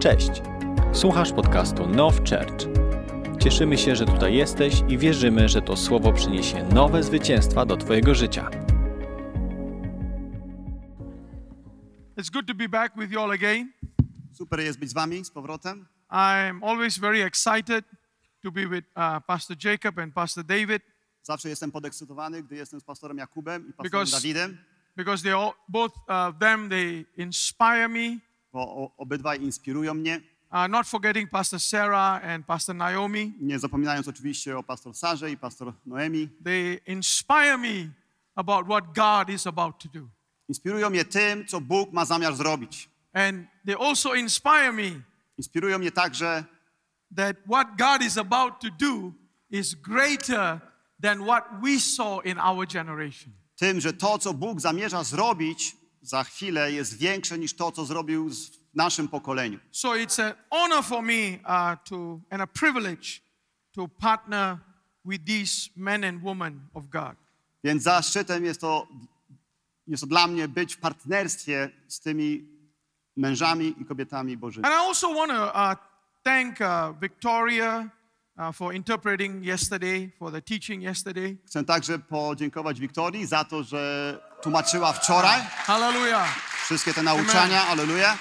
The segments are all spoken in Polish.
Cześć! Słuchasz podcastu Now Church. Cieszymy się, że tutaj jesteś i wierzymy, że to słowo przyniesie nowe zwycięstwa do Twojego życia. It's good to be back with you all again. Super jest być z wami z powrotem. I'm always very excited to be with uh, Pastor Jacob and Pastor David Zawsze jestem podekscytowany, gdy jestem z pastorem Jakubem i pastorem Because- Dawidem, because they all, both of them they inspire me. Bo obydwaj inspirują mnie. Uh, not forgetting Pastor Sarah and Pastor Naomi, Nie zapominając oczywiście o pastor Sarze i pastor Noemi. they inspire me about what God is about to do, Inspirują mnie tym, co Bóg ma zamiar zrobić. and they also inspire me Inspirują mnie także, that what God is about to do is greater than what we saw in our generation. tym, że to, co Bóg zamierza zrobić za chwilę, jest większe niż to, co zrobił w naszym pokoleniu. So it's an honor for me uh, to and a privilege to partner with these men and women of God. Więc zaszczytem jest to, jest to dla mnie być w partnerstwie z tymi mężami i kobietami Bożymi. And I also want to uh, thank uh, Victoria uh, for interpreting yesterday, for the teaching yesterday. Chcę także podziękować Wiktorii za to, że tłumaczyła wczoraj Hallelujah. wszystkie te nauczania. Aleluja.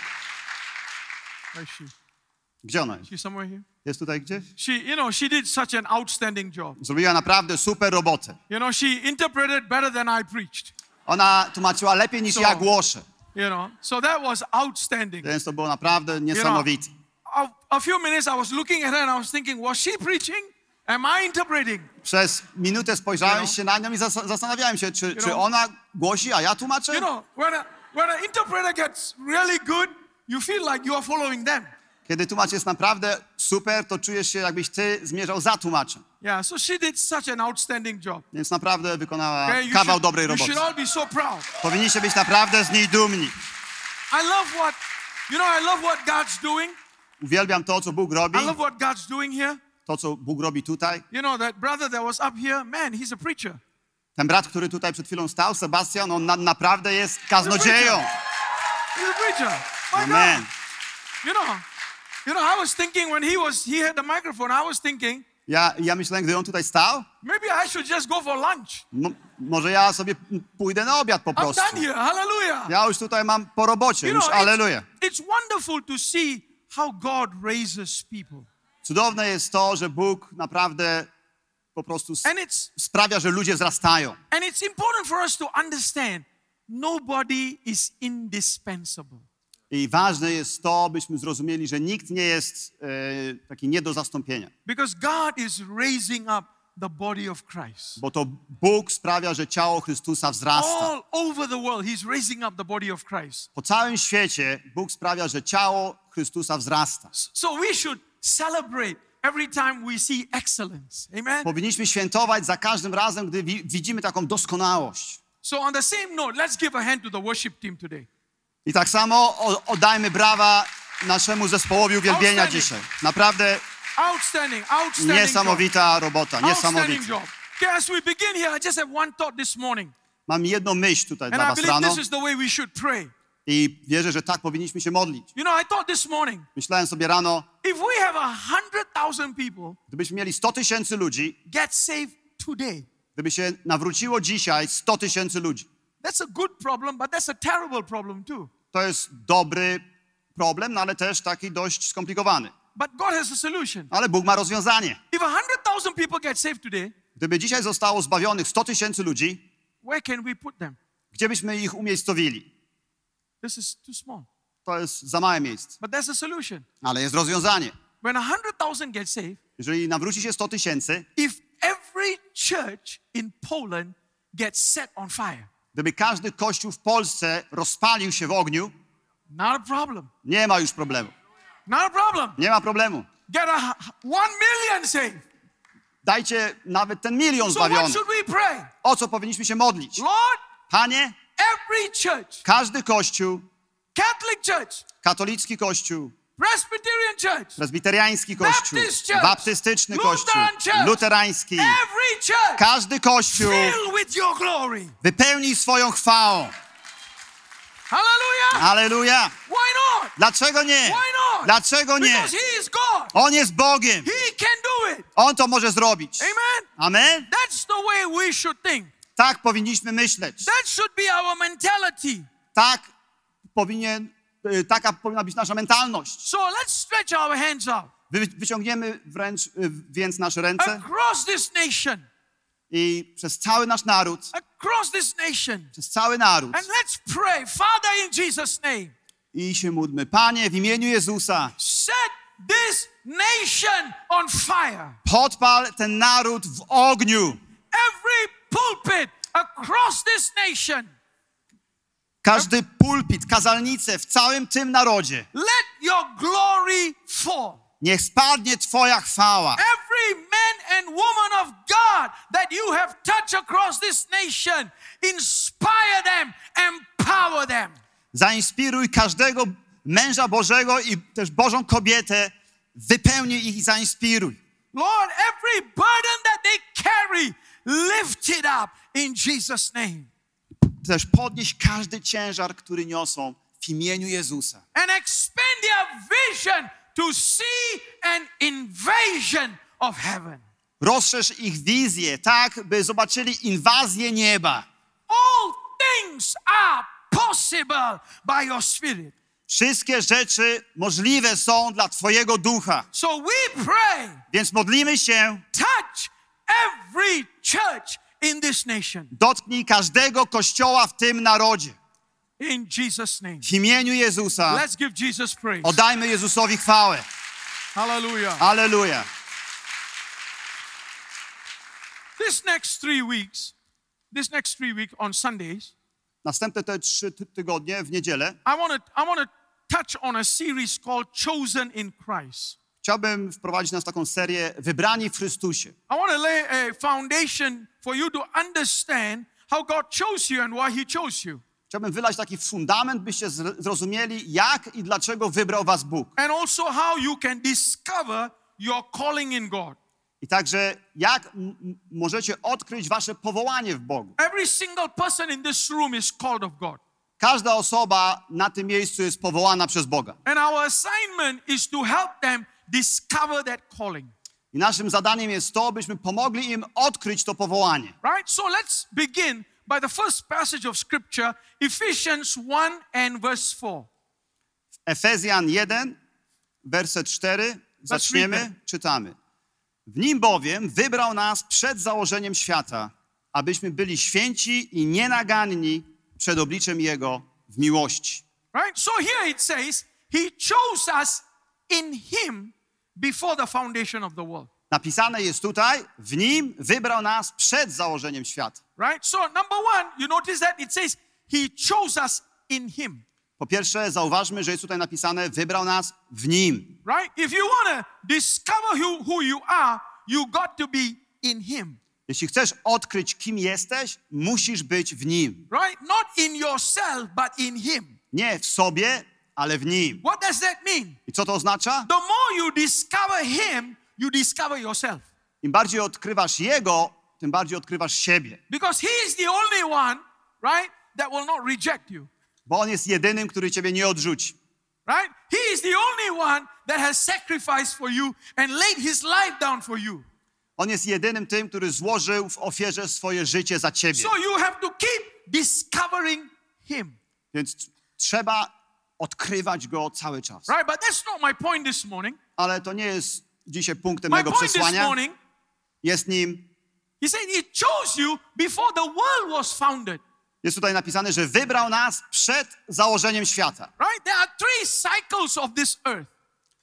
Gdzie ona jest? She's somewhere here. Jest tutaj gdzieś? She, you know, she did such an outstanding job. Zrobiła naprawdę super robotę. You know, she interpreted better than I preached. Ona tłumaczyła lepiej niż So- ja głoszę, You know, so that was outstanding. więc to było naprawdę niesamowite. A, a few minutes I was looking at her and I was thinking, was she preaching? Am I interpreting? Przez minutę spojrzałem You know? się na nią i zas- zastanawiałem się, czy, czy know? ona głosi, a ja tłumaczę? You know, when a, when an interpreter gets really good, you feel like you are following them. Kiedy tłumacz jest naprawdę super, to czujesz się, jakbyś ty zmierzał za tłumaczem. Yeah, so she did such an outstanding job. Więc naprawdę wykonała Okay, you, kawał should, dobrej you roboty. should all be so proud. Powinniście być naprawdę z niej dumni. I love what, you know, I love what God's doing. Uwielbiam to, co Bóg robi, I love what God's doing here. To, co Bóg robi tutaj. You know, that brother that was up here, man, he's a preacher. Ten brat, który tutaj przed chwilą stał, Sebastian, on na, naprawdę jest kaznodzieją. He's a preacher. My Amen. God. You know, you know, I was thinking when he was, he had the microphone, I was thinking, Ja, ja myślałem, gdy on tutaj stał, maybe I should just go for lunch. może ja sobie pójdę na obiad po I'm prostu. done here. Hallelujah. Ja już tutaj mam po robocie, You know, it's, it's wonderful to see how God raises people. Cudowne jest to, że Bóg naprawdę po prostu s- And it's sprawia, że ludzie wzrastają. and it's important for us to understand nobody is indispensable. I ważne jest to, byśmy zrozumieli, że nikt nie jest e, taki nie do zastąpienia. Because God is raising up the body of Christ. Bo to Bóg sprawia, że ciało Chrystusa wzrasta. All over the world, He's raising up the body of Christ. Po całym świecie Bóg sprawia, że ciało Chrystusa wzrasta. So we should celebrate every time we see excellence. Amen. Powinniśmy świętować za każdym razem, gdy wi- widzimy taką doskonałość. So on the same note, let's give a hand to the worship team today. I tak samo o- oddajmy brawa naszemu zespołowi uwielbienia Outstanding. dzisiaj. Naprawdę Outstanding, outstanding. niesamowita robota, job. Outstanding niesamowita. job. Okay, as we begin here, I just have one thought this morning. Mam jedną myśl tutaj And dla I was believe rano this is the way we should pray. I wierzę, że tak powinniśmy się modlić. You know, I thought this morning, Myślałem sobie rano, if we have a hundred thousand people gdybyśmy mieli 100 tysięcy ludzi, get saved today, gdyby się nawróciło dzisiaj 100 tysięcy ludzi, that's a good problem, but that's a terrible problem too. to jest dobry problem, no ale też taki dość skomplikowany. But God has a solution. Ale Bóg ma rozwiązanie. If a hundred thousand people get saved today, Gdyby dzisiaj zostało zbawionych 100 tysięcy ludzi, where can we put them? gdzie byśmy ich umiejscowili? This is too small. To jest za małe miejsce. But there's a solution. Ale jest rozwiązanie. When saved, Jeżeli nawróci się 100 tysięcy, if every church in Poland gets set on fire, gdyby każdy kościół w Polsce rozpalił się w ogniu, not a problem. nie ma już problemu. Not a problem. Nie ma problemu. Get a one million saved. Dajcie nawet ten milion So zbawiony. should we pray? O co powinniśmy się modlić? Lord, Panie, every church, każdy kościół, Catholic church, katolicki kościół, Presbyterian church, Prezbiteriański kościół, Baptist church, baptystyczny kościół, luterański. every church, Każdy kościół fill with your glory. wypełnij swoją chwałą. Hallelujah. Why not? Dlaczego nie? Why not? Dlaczego nie? Because He is God. On jest Bogiem. He can do it. On to może zrobić. Amen. Amen? That's the way we should think. Tak powinniśmy myśleć. That should be our mentality. Tak powinien, y, taka powinna być nasza mentalność. So let's stretch our hands out Wy, wyciągniemy wręcz y, więc nasze ręce across this nation, i przez cały nasz naród, across this nation. przez cały naród And let's pray. Father, in Jesus' name, i się módlmy. Panie, w imieniu Jezusa, set this nation on fire. podpal ten naród w ogniu. Every pulpit across this nation, Każdy pulpit, kazalnicę w całym tym narodzie. let your glory fall. Niech spadnie Twoja chwała. Every man and woman of God that you have touched across this nation, inspire them, empower them. Zainspiruj każdego męża Bożego i też Bożą kobietę. Wypełnij ich i zainspiruj. Lord, every burden that they carry, lift it up in Jesus' name. Też podnieś każdy ciężar, który niosą w imieniu Jezusa. And expand their vision to see an invasion of heaven. Rozszerz ich wizję, tak by zobaczyli inwazję nieba. All things are possible by your Spirit. Wszystkie rzeczy możliwe są dla Twojego ducha. So we pray, Więc modlimy się, touch every church in this nation. dotknij każdego kościoła w tym narodzie. In Jesus' name. W imieniu Jezusa Let's give Jesus praise. oddajmy Jezusowi chwałę. Hallelujah. Aleluja. This next three weeks, this next three on Sundays, Następne te trzy ty- tygodnie w niedzielę I want to I want to touch on a series called Chosen in Christ. Chciałbym wprowadzić nas w taką serię Wybrani w Chrystusie. I want to lay a foundation for you to understand how God chose you and why He chose you. Chciałbym wylać taki fundament, byście zr- zrozumieli, jak i dlaczego wybrał was Bóg. And also how you can discover your calling in God. I także jak możecie odkryć wasze powołanie w Bogu. Every single person in this room is called of God. Każda osoba na tym miejscu jest powołana przez Boga. And our assignment is to help them discover that calling. I naszym zadaniem jest to, byśmy pomogli im odkryć to powołanie. Right? So let's begin by the first passage of scripture, Ephesians 1 and verse 4. Efezjan 1, werset 4. Zaczniemy, czytamy. W nim bowiem wybrał nas przed założeniem świata, abyśmy byli święci i nienaganni przed obliczem Jego w miłości. Right? So here it says, He chose us in Him before the foundation of the world. Napisane jest tutaj, w nim wybrał nas przed założeniem świata. Right? So, number one, you notice that it says, He chose us in Him. Po pierwsze, zauważmy, że jest tutaj napisane, wybrał nas w nim. Right? If you want to discover who, who you are, you got to be in Him. Jeśli chcesz odkryć, kim jesteś, musisz być w nim. Right? Not in yourself, but in Him. Nie w sobie, ale w nim. What does that mean? I co to oznacza? The more you discover Him, you discover yourself. Im bardziej odkrywasz Jego, tym bardziej odkrywasz siebie. Because He is the only one, right, that will not reject you. Bo On jest jedynym, który ciebie nie odrzuci. Right? He is the only one that has sacrificed for you and laid His life down for you. On jest jedynym tym, który złożył w ofierze swoje życie za ciebie. So you have to keep discovering Him. Więc trzeba odkrywać Go cały czas. Right? But that's not my point this morning. Ale to nie jest dzisiaj punktem My mojego point this przesłania. morning, Jest nim, He said He chose you before the world was founded. jest tutaj napisane, że wybrał nas przed założeniem świata. Right? There are three cycles of this earth.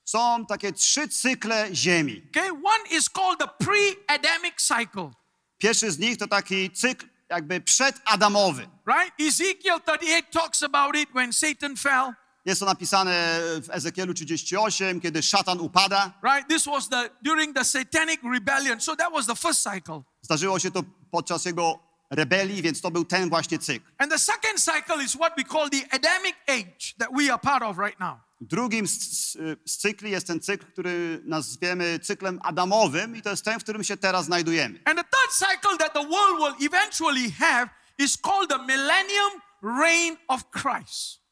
Są takie trzy cykle ziemi. Okay? One is called the pre-Adamic cycle. Pierwszy z nich to taki cykl jakby przedadamowy. Right? Ezekiel 38 talks about it when Satan fell. Jest to napisane w Ezekielu 38, kiedy szatan upada. Right? This was the during the satanic rebellion. So that was the first cycle. Zdarzyło się to podczas jego rebelii, więc to był ten właśnie cykl. And the second cycle is what we call the Adamic age that we are part of right now. Drugim z, z, z cykli jest ten cykl, który nazwiemy cyklem adamowym i to jest ten, w którym się teraz znajdujemy. And the third cycle that the world will eventually have is called the millennium reign of Christ.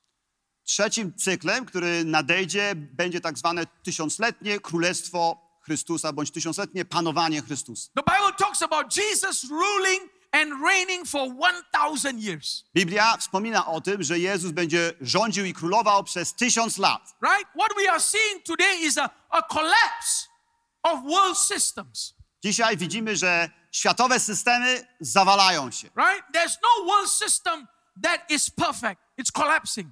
Trzecim cyklem, który nadejdzie, będzie tak zwane tysiącletnie królestwo Chrystusa, bądź tysiącletnie panowanie Chrystusa. The Bible talks about Jesus ruling and reigning for 1,000 years. Biblia wspomina o tym, że Jezus będzie rządził i królował przez tysiąc lat. Right? What we are seeing today is a, a collapse of world systems. Dzisiaj widzimy, że światowe systemy zawalają się. Right? There's no world system that is perfect. It's collapsing.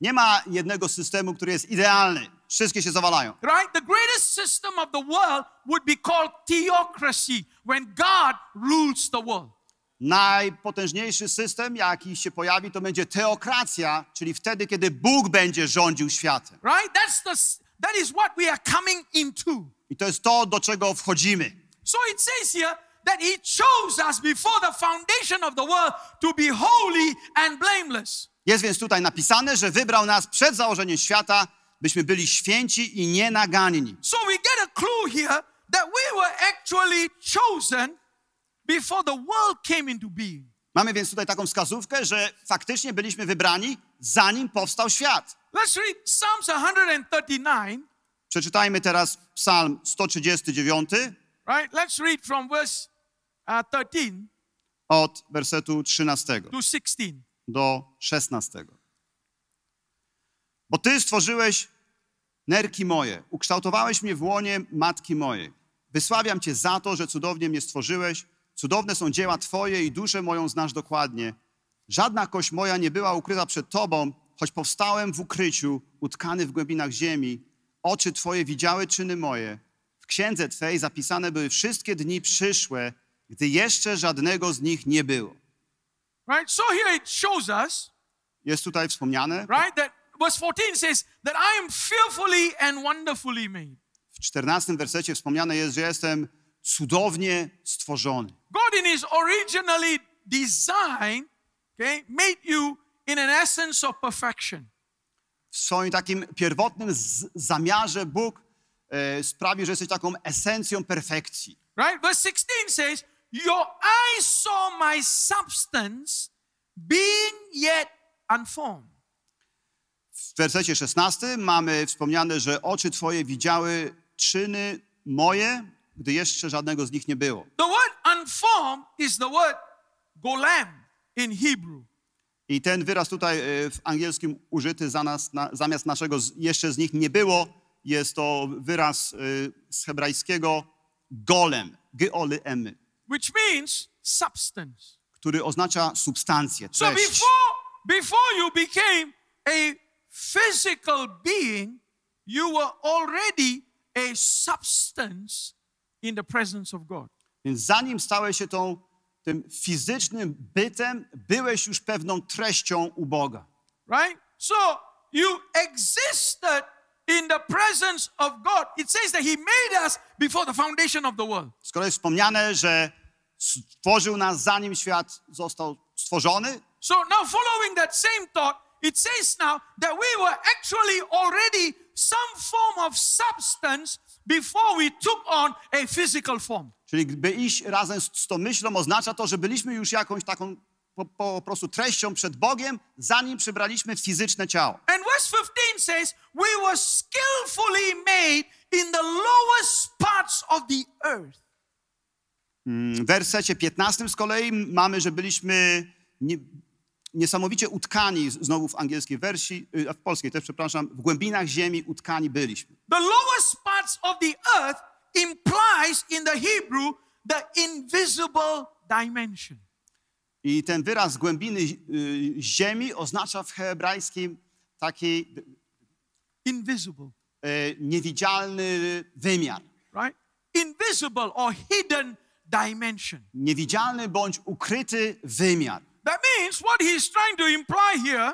Nie ma jednego systemu, który jest idealny. Wszystkie się zawalają. Right? The greatest system of the world would be called theocracy when God rules the world. Najpotężniejszy system, jaki się pojawi, to będzie teokracja, czyli wtedy, kiedy Bóg będzie rządził światem. Right? That's the that is what we are coming into. I to jest to, do czego wchodzimy. So it says here that he chose us before the foundation of the world to be holy and blameless. Jest więc tutaj napisane, że wybrał nas przed założeniem świata, byśmy byli święci i nienaganni. So we get a clue here that we were actually chosen before the world came into being. Mamy więc tutaj taką wskazówkę, że faktycznie byliśmy wybrani, zanim powstał świat. Let's read Psalms 139, Przeczytajmy teraz Psalm 139 right? Let's read from verse uh, 13 od wersetu 13 to 16. do 16. Bo Ty stworzyłeś nerki moje, ukształtowałeś mnie w łonie matki mojej. Wysławiam Cię za to, że cudownie mnie stworzyłeś. Cudowne są dzieła Twoje i duszę moją znasz dokładnie. Żadna kość moja nie była ukryta przed Tobą, choć powstałem w ukryciu, utkany w głębinach ziemi. Oczy Twoje widziały czyny moje. W księdze Twej zapisane były wszystkie dni przyszłe, gdy jeszcze żadnego z nich nie było. Right? So here it shows us, Jest tutaj wspomniane, right, that verse 14 says that I am fearfully and wonderfully made. w 14 wersecie wspomniane jest, że jestem cudownie stworzony. God in his originally design, okay, made you in an essence of perfection. W swoim takim pierwotnym zamiarze Bóg e, sprawił, że jesteś taką esencją perfekcji. Right? Verse 16 says, Your eyes saw my substance being yet unformed. W wersecie 16 mamy wspomniane, że oczy Twoje widziały czyny moje, gdy jeszcze żadnego z nich nie było. The word unformed is the word golam in Hebrew. I ten wyraz tutaj e, w angielskim użyty za nas, na, zamiast naszego jeszcze z nich nie było, jest to wyraz e, z hebrajskiego golem, geolemy, which means substance. który oznacza substancję, So treść. before, before you became a physical being, you were already a substance in the presence of God. Więc zanim stałeś się tą, tym fizycznym bytem, byłeś już pewną treścią u Boga. Right? So you existed in the presence of God. It says that He made us before the foundation of the world. Skoro jest wspomniane, że stworzył nas zanim świat został stworzony, So now, following that same thought, it says now that we were actually already some form of substance before we took on a physical form. czyli by iść razem z, z tą myślą oznacza to, że byliśmy już jakąś taką po, po prostu treścią przed Bogiem, zanim przybraliśmy fizyczne ciało. And verse 15 says, We were skillfully made in the lowest parts of the earth. W wersecie 15 z kolei mamy, że byliśmy nie, niesamowicie utkani, znowu w angielskiej wersji, y, w polskiej też, przepraszam, w głębinach ziemi utkani byliśmy. The lowest parts of the earth implies in the Hebrew the invisible dimension. I ten wyraz głębiny y, ziemi oznacza w hebrajskim taki Invisible, y, niewidzialny wymiar. right? Invisible or hidden dimension. Niewidzialny bądź ukryty wymiar. That means what he's trying to imply here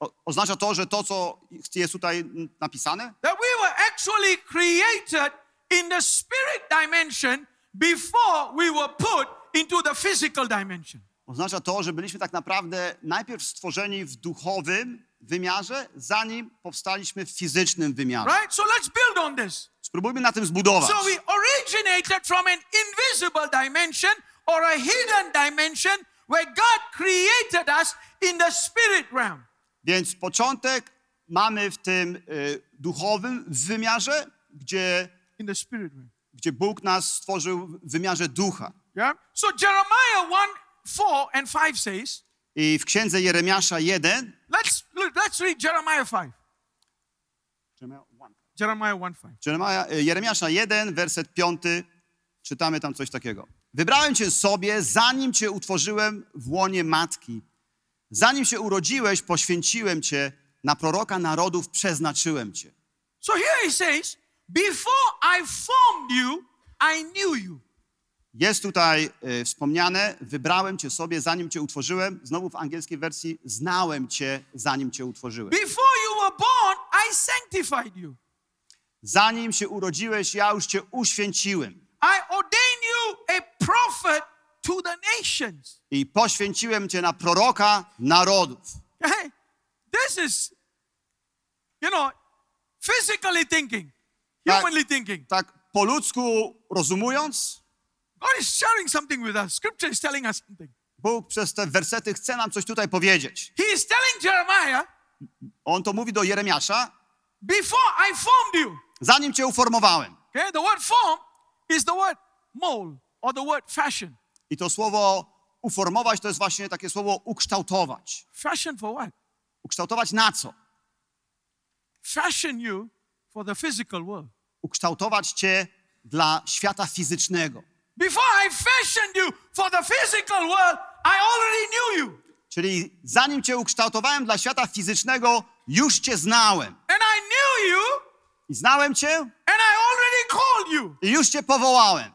O, oznacza to, że to, co jest tutaj napisane, that we were actually created in the spirit dimension before we were put into the physical dimension. oznacza to, że byliśmy tak naprawdę najpierw stworzeni w duchowym wymiarze, zanim powstaliśmy w fizycznym wymiarze. Right? So let's build on this. Spróbujmy na tym zbudować. So we originated from an invisible dimension or a hidden dimension where God created us in the spirit realm. Więc początek mamy w tym y, duchowym wymiarze, gdzie, in the spirit realm. gdzie Bóg nas stworzył w wymiarze ducha. Yeah. So Jeremiah 1 4 and 5 says, I w księdze Jeremiasza 1, let's let's read Jeremiah 5. Jeremiah 1 5. Jeremiah, y, Jeremiasza 1, werset 5, czytamy tam coś takiego. Wybrałem cię sobie, zanim cię utworzyłem w łonie matki. Zanim się urodziłeś, poświęciłem cię, na proroka narodów przeznaczyłem cię. So here he says, Before I formed you, I knew you. Jest tutaj y, wspomniane, wybrałem cię sobie, zanim cię utworzyłem. Znowu w angielskiej wersji, znałem cię, zanim cię utworzyłem. Before you were born, I sanctified you. Zanim się urodziłeś, ja już cię uświęciłem I ordained you a prophet to the nations. i poświęciłem cię na proroka narodów. Hey, this is, you know, physically thinking, Tak. humanly thinking. Tak po ludzku rozumując, God is sharing something with us. Scripture is telling us something. Bóg przez te wersety chce nam coś tutaj powiedzieć. He is telling Jeremiah, On to mówi do Jeremiasza, before I formed you. Zanim cię uformowałem. Okay, the word form is the word mold or the word fashion. I to słowo uformować to jest właśnie takie słowo ukształtować. Fashion for what? Ukształtować na co? Fashion you for the physical world. Ukształtować cię dla świata fizycznego. Before I fashioned you for the physical world, I already knew you. Czyli zanim cię ukształtowałem dla świata fizycznego, już cię znałem. And I knew you, I znałem cię and I already called you. i już cię powołałem.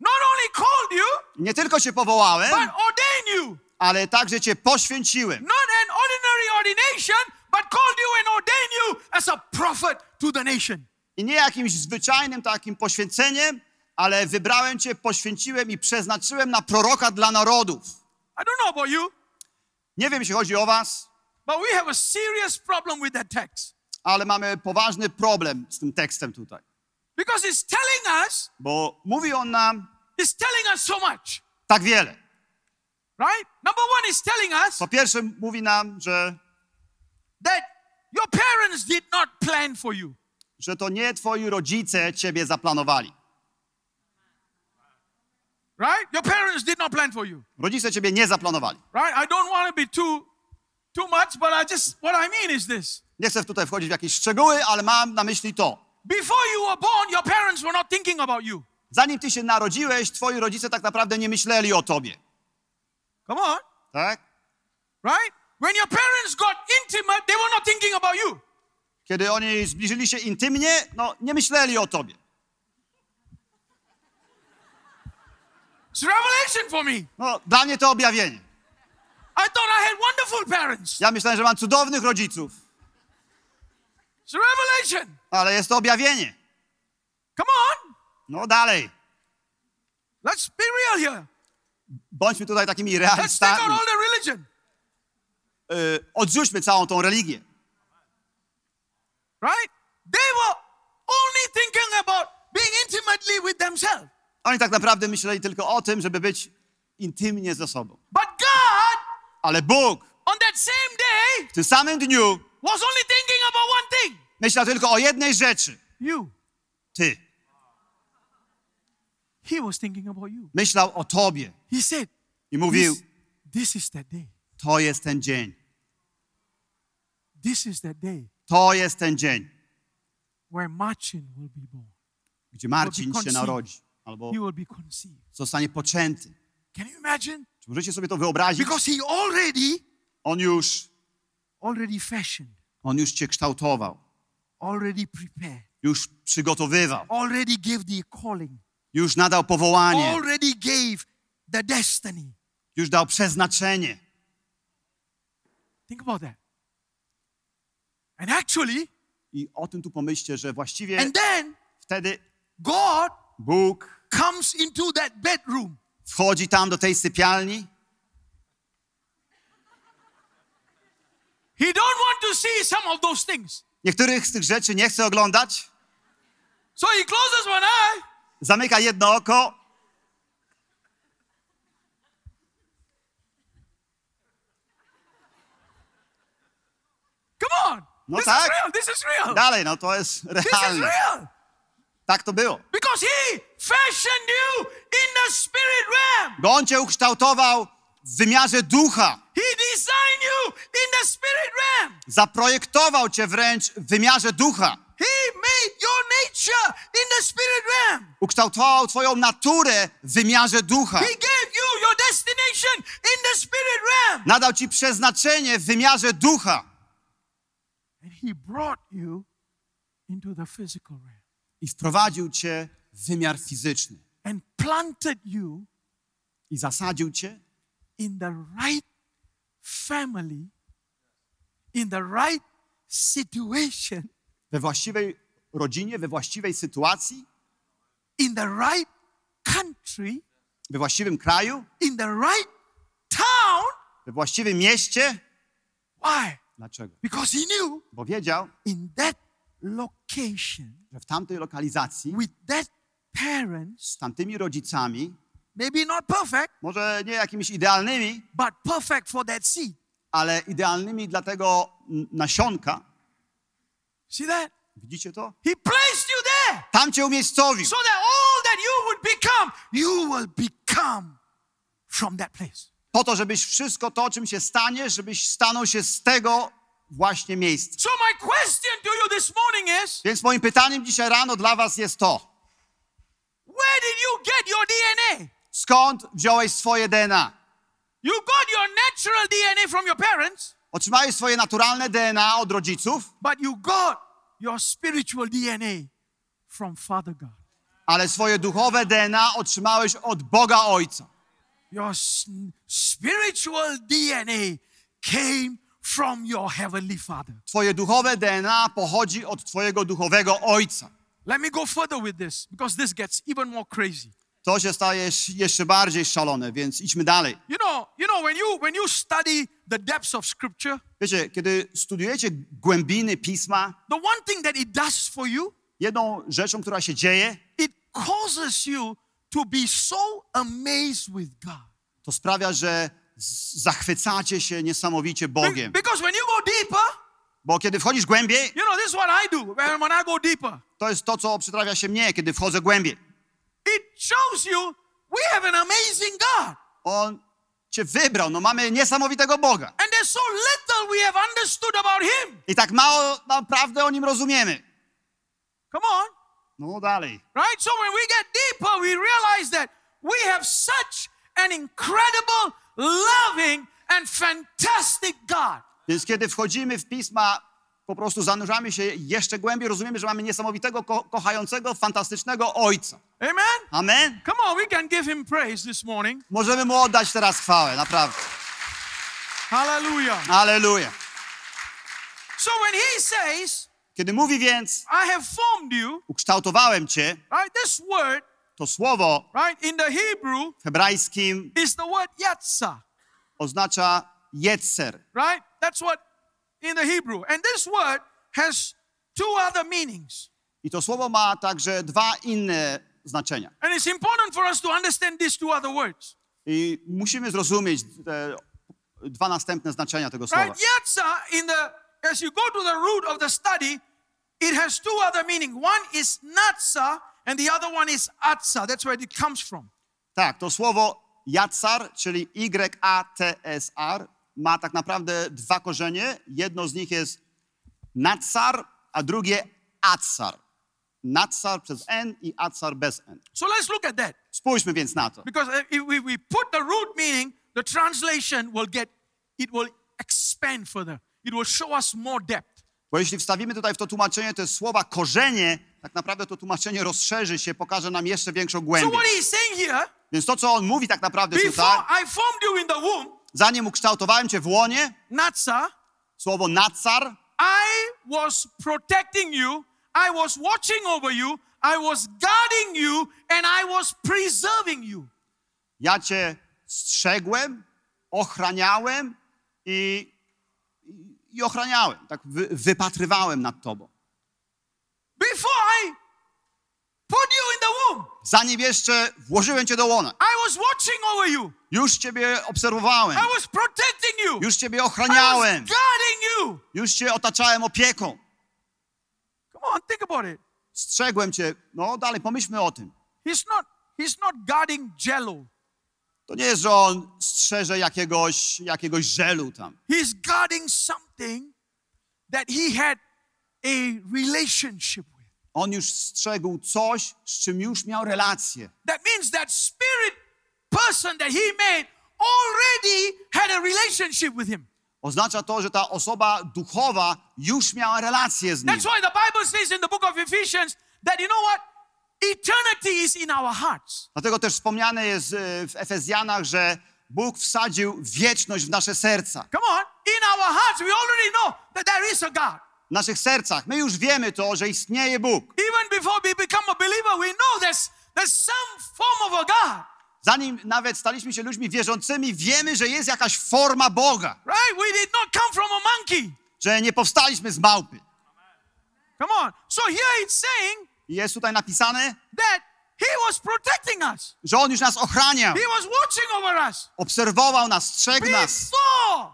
Not only called you, nie tylko cię powołałem, but ordained you. ale także cię poświęciłem. Not an ordinary ordination, but called you and ordained you as a prophet to the nation. I nie jakimś zwyczajnym takim poświęceniem, ale wybrałem cię, poświęciłem i przeznaczyłem na proroka dla narodów. I don't know about you, Nie wiem, jeśli chodzi o was, but we have a serious problem with that text. Ale mamy poważny problem z tym tekstem tutaj. Because telling us, Bo mówi on nam telling us so much, tak wiele. right? Number one telling us Po pierwsze mówi nam, że, that your parents did not plan for you. że to nie twoi rodzice ciebie zaplanowali. Right? Your parents did not plan for you. Rodzice ciebie nie zaplanowali. Right? I don't want to be too too much, but I just what I mean is this. Nie chcę tutaj wchodzić w jakieś szczegóły, ale mam na myśli to. Before you were born, your parents were not thinking about you. Zanim ty się narodziłeś, twoi rodzice tak naprawdę nie myśleli o tobie. Come on. Tak? Right? When your parents got intimate, they were not thinking about you. Kiedy oni zbliżyli się intymnie, no nie myśleli o tobie. It's revelation for me. No, dla mnie to objawienie. I thought I had wonderful parents. Ja myślałem, że mam cudownych rodziców, It's revelation. ale jest to objawienie. Come on. No dalej. Let's be real here. Bądźmy tutaj takimi Let's realistami. all the religion. Y, odrzućmy całą tą religię. Right? They were only thinking about being intimately with themselves. Oni tak naprawdę myśleli tylko o tym, żeby być intymnie ze sobą. But God, Ale Bóg on that same day, w tym samym dniu was only thinking about one thing myślał tylko o jednej rzeczy. you. Ty. He was thinking about you. Myślał o tobie He said, i mówił, this, this is that day. to jest ten dzień. This is that day To jest ten dzień, where Marcin will be born. gdzie Marcin się narodzi albo He will be conceived. zostanie poczęty. Can you imagine? Czy możecie sobie to wyobrazić? Because he already, On już, already fashioned, on już cię kształtował, already prepared, już przygotowywał, already gave the calling, już nadał powołanie, already gave the destiny. już dał przeznaczenie. Think about that. And actually, I o tym tu pomyślcie, że właściwie and then wtedy God Bóg comes into that bedroom. Wchodzi tam do tej sypialni He don't want to see some of those things. Niektórych z tych rzeczy nie chce oglądać. So he closes one eye Zamyka jedno oko Come on. No this tak. is real. This is real. Dalej, no to jest This is realne. real. Tak to było. Because he fashioned you in the spirit realm. Bo On cię ukształtował w wymiarze ducha. He designed you in the spirit realm. Zaprojektował cię wręcz w wymiarze ducha. He made your nature in the spirit realm. Ukształtował twoją naturę w wymiarze ducha. He gave you your destination in the spirit realm. Nadał ci przeznaczenie w wymiarze ducha. And he brought you into the physical realm I wprowadził cię w wymiar fizyczny. and planted you I zasadził cię in the right family, in the right situation, we właściwej rodzinie, we właściwej sytuacji, in the right country, we właściwym kraju, in the right town. we właściwym mieście. Why? Dlaczego? Because he knew Bo wiedział, in that location, że w tamtej lokalizacji with that parents, z tamtymi rodzicami, maybe not perfect, może nie jakimiś idealnymi, but perfect for that seed. ale idealnymi dla tego nasionka. See that? Widzicie to? He placed you there Tam cię umiejscowił. so that all that you would become, you will become from that place. Po to, żebyś wszystko to, czym się staniesz, żebyś stanął się z tego właśnie miejsca. So my question to you this morning is, Więc moim pytaniem dzisiaj rano dla was jest to. where did you get your DNA? Skąd wziąłeś swoje DNA? You got your natural DNA from your parents, Otrzymałeś swoje naturalne DNA od rodziców, but you got your spiritual DNA from Father God. ale swoje duchowe DNA otrzymałeś od Boga Ojca. Your spiritual DNA came from your heavenly Father. Twoje duchowe DNA pochodzi od Twojego duchowego Ojca. Let me go further with this because this gets even more crazy. To się staje sz- jeszcze bardziej szalone, więc idźmy dalej. You know, you know when you when you study the depths of scripture, Wiecie, kiedy studujecie głębiny Pisma, the one thing that it does for you, jedną rzeczą, która się dzieje, it causes you to be so amazed with God. to sprawia, że zachwycacie się niesamowicie Bogiem. Because when you go deeper, Bo kiedy wchodzisz głębiej, you know, this is what I do when, when I go deeper. to jest to, co przytrafia się mnie, kiedy wchodzę głębiej. It shows you we have an amazing God. On cię wybrał, no mamy niesamowitego Boga. And there's so little we have understood about Him. I tak mało naprawdę o Nim rozumiemy. Come on. No dalej. Right? So when we get deeper, we realize that we have such an incredible, loving, and fantastic God. Więc kiedy wchodzimy w Pisma, po prostu zanurzamy się jeszcze głębiej, rozumiemy, że mamy niesamowitego, ko kochającego, fantastycznego Ojca. Amen? Amen? Come on, we can give Him praise this morning. Możemy Mu oddać teraz chwałę, naprawdę. Hallelujah. Aleluja. So when He says, Kiedy mówi więc, I have formed you, ukształtowałem Cię, right? This word, to słowo right, in the Hebrew w hebrajskim is the word yatsa, oznacza jetser. right? That's what in the Hebrew. And this word has two other meanings. I to słowo ma także dwa inne znaczenia. And it's important for us to understand these two other words. I musimy zrozumieć te dwa następne znaczenia tego słowa. Right? Yatsa, in the as you go to the root of the study, it has two other meaning. One is natsa, and the other one is atsa. That's where it comes from. Tak, to słowo jatsar, czyli Y-A-T-S-R, ma tak naprawdę dwa korzenie. Jedno z nich jest natsar, a drugie atsar. Natsar przez N i atsar bez N. So let's look at that. Spójrzmy więc na to. Because if we, we put the root meaning, the translation will get, it will expand further. It will show us more depth. Bo jeśli wstawimy tutaj w to tłumaczenie te słowa korzenie, tak naprawdę to tłumaczenie rozszerzy się, pokaże nam jeszcze większą głębię. Więc to, co on mówi tak naprawdę tutaj, zanim ukształtowałem cię w łonie, słowo natsar, I was protecting you, I was watching over you, I was guarding you, and I was preserving you. ja cię strzegłem, ochraniałem i, i ochraniałem. Tak wy, wypatrywałem nad tobą. Before I put you in the womb, Zanim jeszcze włożyłem cię do łona, I was watching over you. już ciebie obserwowałem, I was protecting you. już ciebie I was ochraniałem, guarding you. już cię otaczałem opieką. Come on, think about it. Strzegłem cię. No dalej, pomyślmy o tym. He's not he's not guarding jello. To nie jest, że on strzeże jakiegoś, jakiegoś żelu tam. He's guarding something that he had a relationship with. On już strzegł coś, z czym już miał relację. That means that spirit person that he made already had a relationship with him. Oznacza to, że ta osoba duchowa już miała relację z nim. That's why the Bible says in the book of Ephesians that you know what? Eternity is in our hearts. Dlatego też wspomniane jest e, w Efezjanach, że Bóg wsadził wieczność w nasze serca. Come on, in our hearts, we already know that there is a God. W naszych sercach. My już wiemy to, że istnieje Bóg. Even before we become a believer, we know there's, there's some form of a God, Zanim nawet staliśmy się ludźmi wierzącymi, wiemy, że jest jakaś forma Boga. right? We did not come from a monkey. Że nie powstaliśmy z małpy. Come on. So here it's saying jest tutaj napisane, that He was protecting us, że On już nas ochraniał. He was watching over us. Obserwował nas, strzegł nas. Before,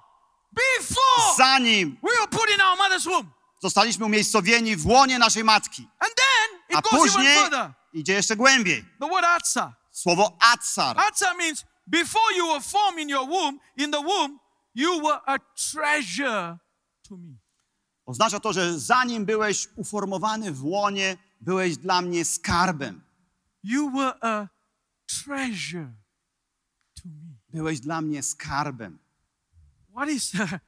before Zanim we were put in our mother's womb. zostaliśmy umiejscowieni w łonie naszej matki. And then A it goes even później further. idzie jeszcze głębiej. The word Atsa. Słowo atsar. Atsa means before you were formed in your womb, in the womb, you were a treasure to me. Oznacza to, że zanim byłeś uformowany w łonie, byłeś dla mnie skarbem. You were a treasure to me. Byłeś dla mnie skarbem. What is a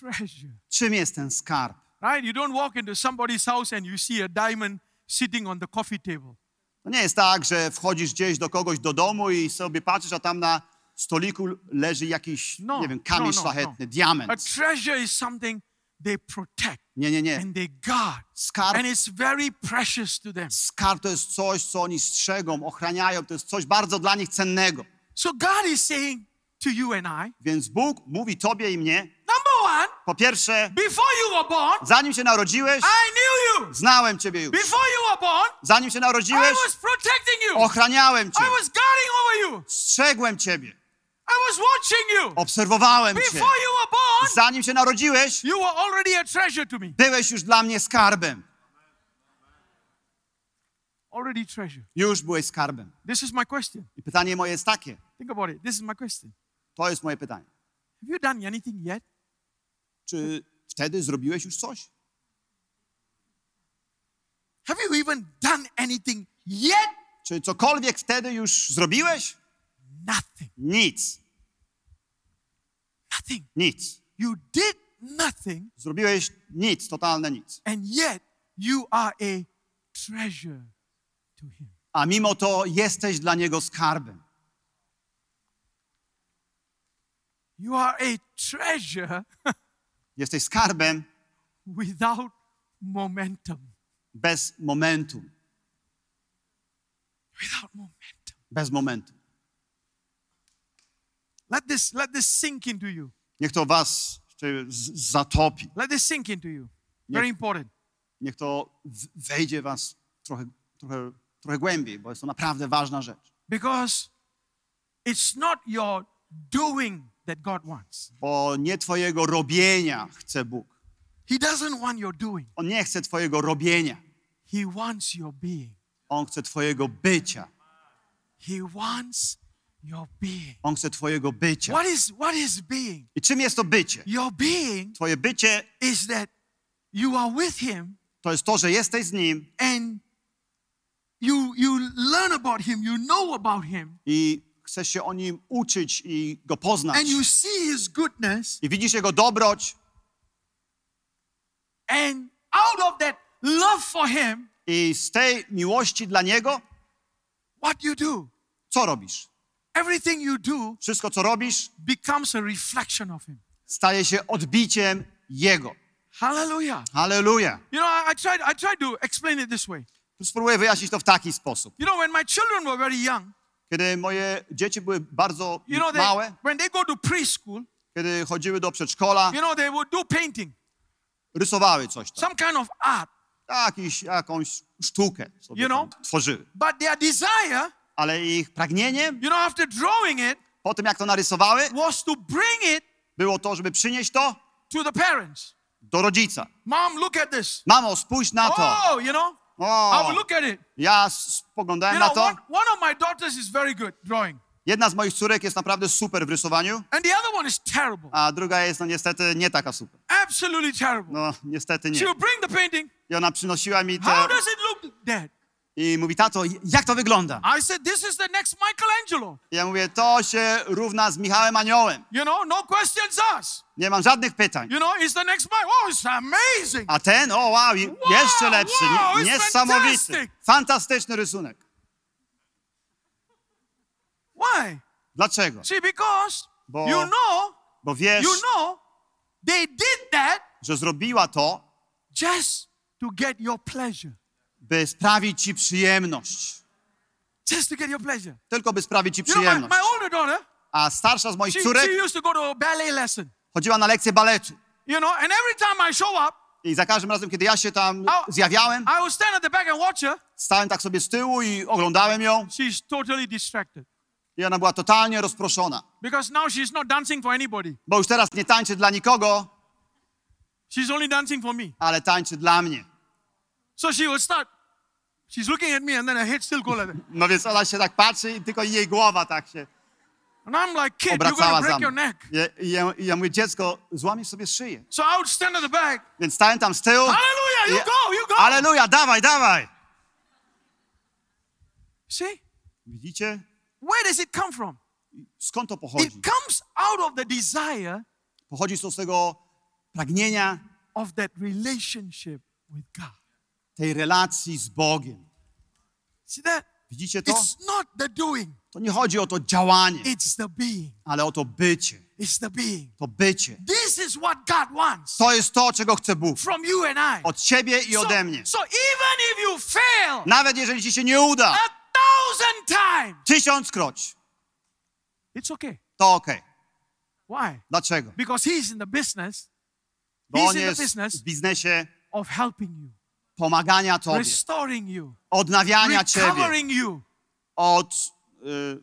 treasure? Czym jest ten skarb? Right? You don't walk into somebody's house and you see a diamond sitting on the coffee table. To nie jest tak, że wchodzisz gdzieś do kogoś do domu i sobie patrzysz, a tam na stoliku leży jakiś, No, nie wiem, kamień no, no, szlachetny, no. diament. A treasure is something they protect Nie, nie, nie. and they guard. Skarb, And it's very precious to them. skarb to jest coś, co oni strzegą, ochraniają. To jest coś bardzo dla nich cennego. So God is saying to you and I, Więc Bóg mówi tobie i mnie, number one, po pierwsze, before you were born, zanim się narodziłeś, I knew you. znałem ciebie już. Before you were born, Zanim się I narodziłeś, was protecting you. ochraniałem cię. I was guarding over you. Strzegłem ciebie. I was watching you. Obserwowałem cię. Before you were born, Zanim się narodziłeś, you were already a treasure to me. byłeś już dla mnie skarbem. Already treasure. Już byłeś skarbem. This is my question. I pytanie moje jest takie. Think about it. This is my question. To jest moje pytanie. Have you done anything yet? Czy wtedy zrobiłeś już coś? Have you even done anything yet? Czy cokolwiek wtedy już zrobiłeś? Nothing. Nic. Nothing. Nic. You did nothing, Zrobiłeś nic, totalne nic. and yet you are a treasure to Him. A mimo to jesteś dla niego skarbem. You are a treasure Jesteś skarbem without momentum. bez momentum. Without momentum. Bez momentu. Let this let this sink into you. Niech to was zatopi. Let this sink into you. Very important. Niech to wejdzie was trochę, trochę, trochę głębiej, bo jest to naprawdę ważna rzecz. Because it's not your doing that God wants. Bo nie twojego robienia chce Bóg. He doesn't want your doing. On nie chce twojego robienia. He wants your being. On chce twojego bycia. He wants. On chce twojego bycia. What is what is being? I czym jest to bycie? Your being Twoje bycie is that you are with him to jest to, że jesteś z Nim and you you learn about him, you know about him, i chcesz się o Nim uczyć i Go poznać. and you see his goodness, I widzisz Jego dobroć and out of that love for him, i z tej miłości dla Niego, what you do? co robisz? Everything you do Wszystko, co robisz, becomes a reflection of him. staje się odbiciem Jego. Hallelujah. Halleluja. You know, I, I tried I tried to explain it this way. Spróbuję wyjaśnić to w taki sposób. You know, when my children were very young, Kiedy moje dzieci były bardzo you know, they, małe, when they go to preschool, kiedy chodziły do przedszkola, you know, they would do painting, rysowały coś tam. some kind of art. jakiś, jakąś sztukę sobie You know? tworzyły. But their desire, Ale ich pragnieniem, you know, after drawing it, po tym jak to narysowały, was to bring it było to, żeby przynieść to to the parents. do rodzica. Mom, look at this. Mamo, spójrz na to. Oh, you know, I O, would look at it. ja spoglądałem You na know, to. one, one of my daughters is very good drawing, Jedna z moich córek jest naprawdę super w rysowaniu, and the other one is terrible. a druga jest no niestety nie taka super. Absolutely terrible. No niestety nie. She bring the painting. I ona przynosiła mi How te does it look? I mówi, tato, jak to wygląda? I said, This is the next Michelangelo. Ja mówię, to się równa z Michałem Aniołem. You know, no questions asked. Nie mam żadnych pytań. You know, it's the next Mike. Oh, it's amazing. A ten, o wow, i jeszcze lepszy, wow, niesamowity. fantastic. Fantastyczny rysunek. Why? Dlaczego? See, because Bo- you know, Bo wiesz, you know, they did that że zrobiła to, just to get your pleasure. By sprawić ci przyjemność. Just to get your pleasure. Tylko by sprawić ci You know, my, przyjemność. my older daughter, A starsza z moich she, córek she used to go to ballet lesson. chodziła na lekcję baletu. You know, and every time I show up, I za każdym razem, kiedy ja się tam A- zjawiałem, I will stand at the back and watch her. stałem tak sobie z tyłu i oglądałem ją. She's totally distracted I ona była totalnie rozproszona. because now she's not dancing for anybody. Bo już teraz nie tańczy dla nikogo, She's only dancing for me. ale tańczy dla mnie. So she will start. She's looking at me, and then her head still go like that. No więc ona się tak patrzy i tylko jej głowa tak się And I'm like, kid, you're gonna break your neck. I, ja, ja mówię, dziecko, złamiesz sobie szyję. So I would stand at the back. Więc stałem tam z tyłu. Hallelujah, you go, you go. Aleluja, dawaj, dawaj. See, Widzicie? where does it come from? Skąd to pochodzi? It comes out of the desire Pochodzi to z tego pragnienia of that relationship with God. Tej relacji z Bogiem. Widzicie to? It's not the doing, To nie chodzi o to działanie, it's the being. ale o to bycie. It's the being. To bycie. This is what God wants To jest to, czego chce Bóg. from you and I. Od ciebie i So, ode mnie. so even if you fail Nawet jeżeli ci się nie uda, a thousand times, tysiąckroć, it's okay. to okej. Why? Dlaczego? Because He's in the business Bo He's on in the jest business. w biznesie of helping you, pomagania tobie, restoring you, odnawiania ciebie, you, od, y,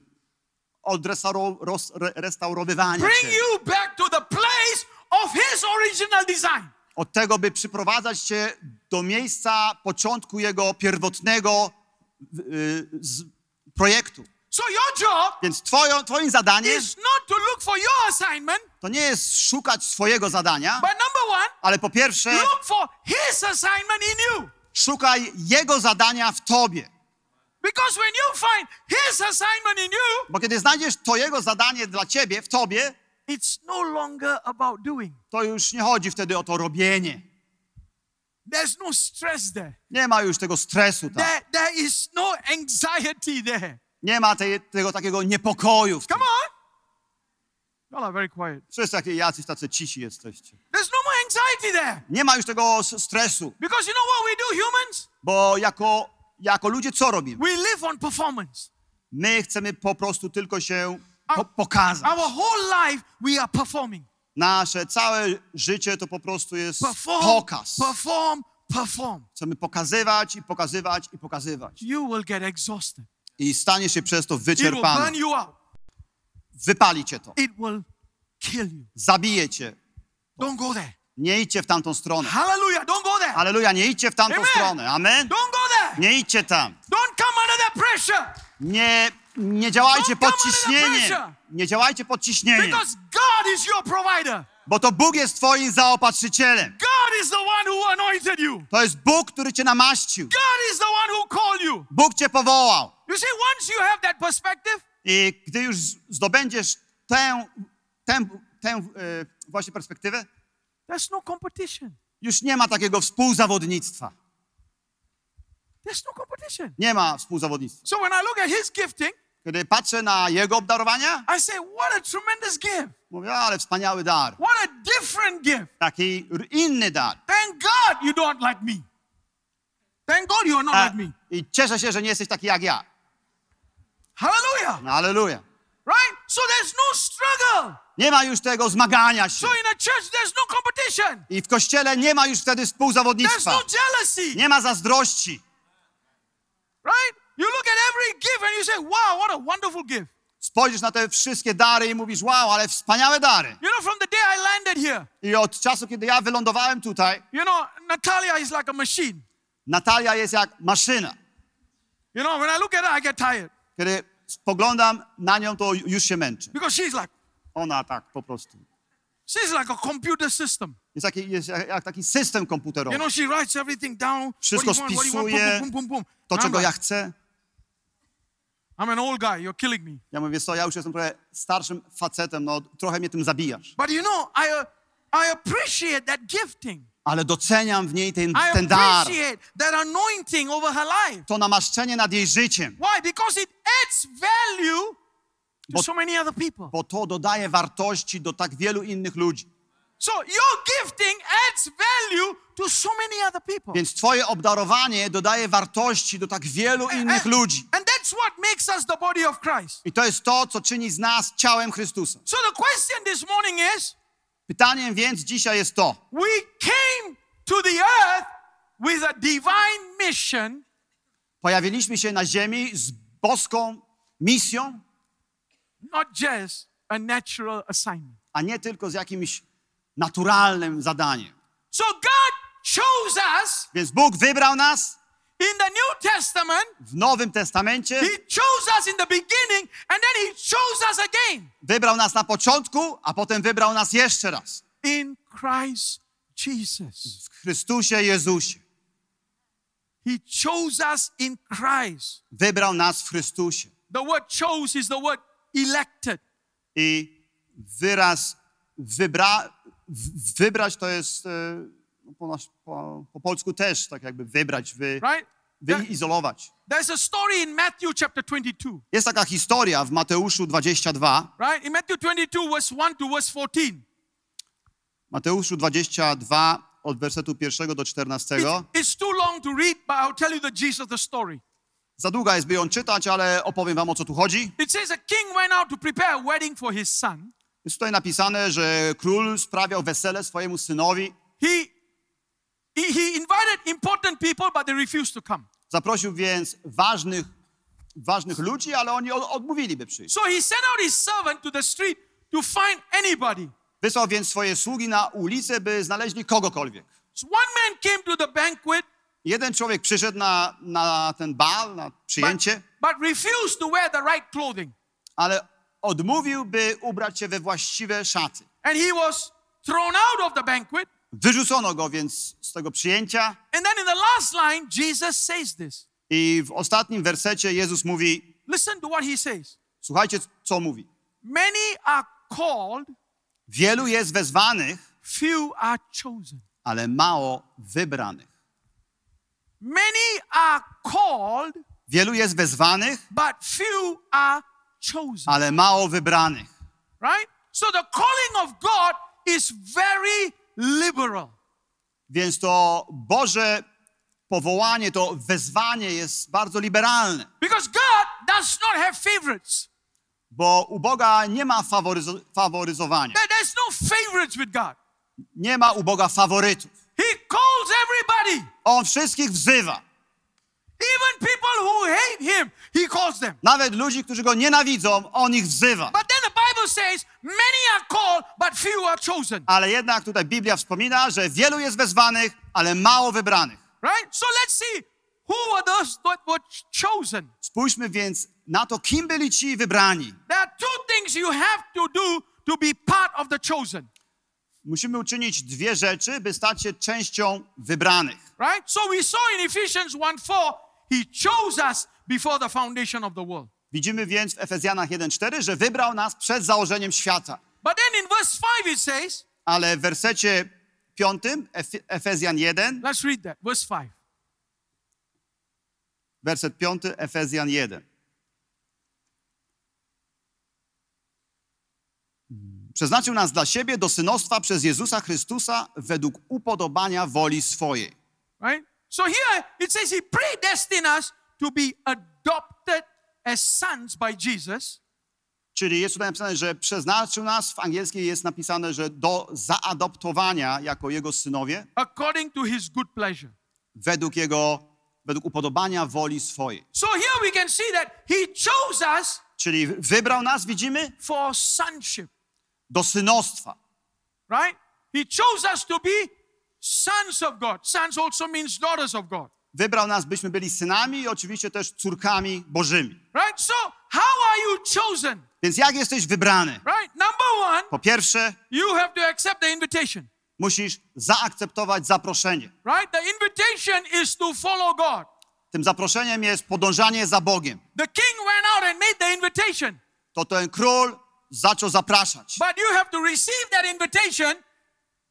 od restauro, ros, re, restaurowywania bring ciebie. you back to the place of His original design. Od tego, by przyprowadzać cię do miejsca początku jego pierwotnego y, z projektu. So your job Więc twoją, twoim zadaniem is not to look for your assignment, to nie jest szukać swojego zadania, one, ale po pierwsze szukaj jego zadania w tobie. Because when you find His assignment in you, Bo kiedy znajdziesz to jego zadanie dla ciebie, w tobie, it's no longer about doing. to już nie chodzi wtedy o to robienie. There's no stress there. Nie ma już tego stresu tam. There, there is no anxiety there. Nie ma tej, tego takiego niepokoju. Come. Y'all are very quiet. Wszyscy takie jacyś tacy cisi jesteście. There's no more anxiety there. Nie ma już tego stresu, Because you know what we do, humans? bo jako, jako ludzie co robimy? We live on performance. My chcemy po prostu tylko się po pokazać. Our whole life, we are performing. Nasze całe życie to po prostu jest Perform, pokaz. perform, perform. Chcemy pokazywać i pokazywać i pokazywać. You will get exhausted. I stanie się przez to It will wyczerpany. burn you out. Wypali cię to. It will kill you. Zabije cię. Don't go there. Nie idźcie w tamtą stronę. Hallelujah. Don't go there. Aleluja, nie idźcie w tamtą Amen. stronę. Amen. Don't go there. Nie idźcie tam. Don't come under that pressure. Nie, nie działajcie Don't pod ciśnieniem. Nie działajcie pod ciśnieniem. Because God is your provider. Bo to Bóg jest twoim zaopatrzycielem. God is the one who anointed you. To jest Bóg, który cię namaścił. God is the one who called you. Bóg cię powołał. You see, once you have that perspective, gdy już zdobędziesz tę, tę, tę e, właśnie perspektywę, there's no competition. już nie ma takiego współzawodnictwa. There's no competition. Nie ma współzawodnictwa. So when I look at his gifting, Kiedy patrzę na jego obdarowania, I say, what a tremendous gift. mówię, ale wspaniały dar. What a different gift. Taki inny dar. Thank God you don't like me. Thank God you are not A, like me. I cieszę się, że nie jesteś taki jak ja. Hallelujah. No, aleluja. Right? So there's no struggle. Nie ma już tego zmagania się. So in a church, there's no competition. I w kościele nie ma już wtedy There's współzawodnictwa. no jealousy. Nie ma zazdrości. Right? You look at every gift and you say, wow, what a wonderful gift. Spojrzysz na te wszystkie dary i mówisz, wow, ale wspaniałe dary. You know, from the day I landed here, I od czasu, kiedy ja wylądowałem tutaj, you know, Natalia is like a machine. Natalia jest jak maszyna. You know, when I look at her, I get tired Kiedy spoglądam na nią, to już się męczę. because she's like, Ona tak po prostu. she's like a computer system. Jest, taki, jest jak, jak taki system You komputerowy. know, she writes everything down. Wszystko what do you want, what do you want, spisuje, boom, boom, boom, boom, To, czego ja like, chcę. I'm an old guy. You're killing me. Ja mówię, co, ja już jestem trochę starszym facetem, no trochę mnie tym zabijasz. But you know, I, uh, I appreciate that gifting. Ale doceniam w niej ten, ten dar, to namaszczenie nad jej życiem, Why? Because it adds value to Bo- so many other people. bo to dodaje wartości do tak wielu innych ludzi. So your gifting adds value to so many other people. Więc twoje obdarowanie dodaje wartości do tak wielu innych ludzi. and that's what makes us the body of Christ. I to jest to, co czyni z nas ciałem Chrystusa. So the question this morning is Pytaniem więc dzisiaj jest to, we came to the earth with a divine mission, pojawiliśmy się na ziemi z boską misją, not just a natural assignment. a nie tylko z jakimś naturalnym zadaniem. So God chose us Więc Bóg wybrał nas in the New Testament. w Nowym Testamencie, He chose us in the beginning and then he chose us again wybrał nas na początku, a potem wybrał nas jeszcze raz in Christ Jesus. w Chrystusie Jezusie. He chose us in Christ. Wybrał nas w Chrystusie. The word chose is the word elected. I wyraz wybra, wybrać to jest e, po, nasz, po, po polsku też tak jakby wybrać, wy, Right? Wyizolować. There's a story in Matthew chapter 22, Jest taka historia w Mateuszu 22, right? In Matthew 22, verse 1 to verse 14. Mateuszu 22 od wersetu 1 do 14. It's, it's too long to read, but I'll tell you the gist of the story. Za długa jest, by ją czytać, ale opowiem wam o co tu chodzi. It says a king went out to prepare a wedding for his son. Jest tutaj napisane, że król sprawiał wesele swojemu synowi. He, he, invited important people, but they refused to come. Zaprosił więc ważnych, ważnych ludzi, ale oni od- odmówili, by przyjść. So he sent out his servant to the street to find anybody. Wysłał więc swoje sługi na ulicę, by znaleźli kogokolwiek. So one man came to the banquet, Jeden człowiek przyszedł na, na ten bal, na but, przyjęcie, but refused to wear the right clothing. ale odmówił, by ubrać się we właściwe szaty. And he was thrown out of the banquet. Wyrzucono go więc z tego przyjęcia And then in the last line, Jesus says this. i w ostatnim wersecie Jezus mówi, Listen to what he says. słuchajcie, co mówi. Many are called, Wielu jest wezwanych, few are chosen. ale mało wybranych. Many are called, Wielu jest wezwanych, but few are chosen. ale mało wybranych. Right? So the calling of God is very liberal. Więc to Boże powołanie, to wezwanie jest bardzo liberalne, Because God does not have favorites. bo u Boga nie ma faworyzo- faworyzowania. There- There's no favorites with God. Nie ma u Boga faworytów. He calls everybody. On wszystkich wzywa. Even people who hate him, he calls them. Nawet ludzi, którzy go nienawidzą, on ich wzywa. But Ale jednak tutaj Biblia wspomina, że wielu jest wezwanych, ale mało wybranych. Right? So let's see who were those that were chosen. Spójrzmy więc na to, kim byli ci wybrani. There are two things you have to do to be part of the chosen. Musimy uczynić dwie rzeczy, by stać się częścią wybranych. Right? So we saw in Ephesians 1 4, he chose us before the foundation of the world. Widzimy więc w Efezjanach 1:4, że wybrał nas przed założeniem świata. But then in verse 5 it says, Ale w wersecie 5 Ef- Efezjan 1, let's read that. Verse 5. werset 5 Efezjan 1. Przeznaczył nas dla siebie do synostwa przez Jezusa Chrystusa według upodobania woli swojej. Right? So here it says he predestined us to be adopted as sons by Jesus. Czyli jest tutaj napisane, że przeznaczył nas, w angielskiej jest napisane, że do zaadoptowania jako jego synowie according to his good pleasure. według jego, według upodobania woli swojej. So here we can see that he chose us Czyli wybrał nas, widzimy, for sonship, do synostwa. right? He chose us to be sons of God. Sons also means daughters of God, Wybrał nas, byśmy byli synami i oczywiście też córkami bożymi. right? So how are you chosen, Więc jak jesteś wybrany? right? Number one, Po pierwsze, you have to accept the invitation, musisz zaakceptować zaproszenie. right? The invitation is to follow God. Tym zaproszeniem jest podążanie za Bogiem. The king went out and made the invitation, To ten król zaczął zapraszać, but you have to receive that invitation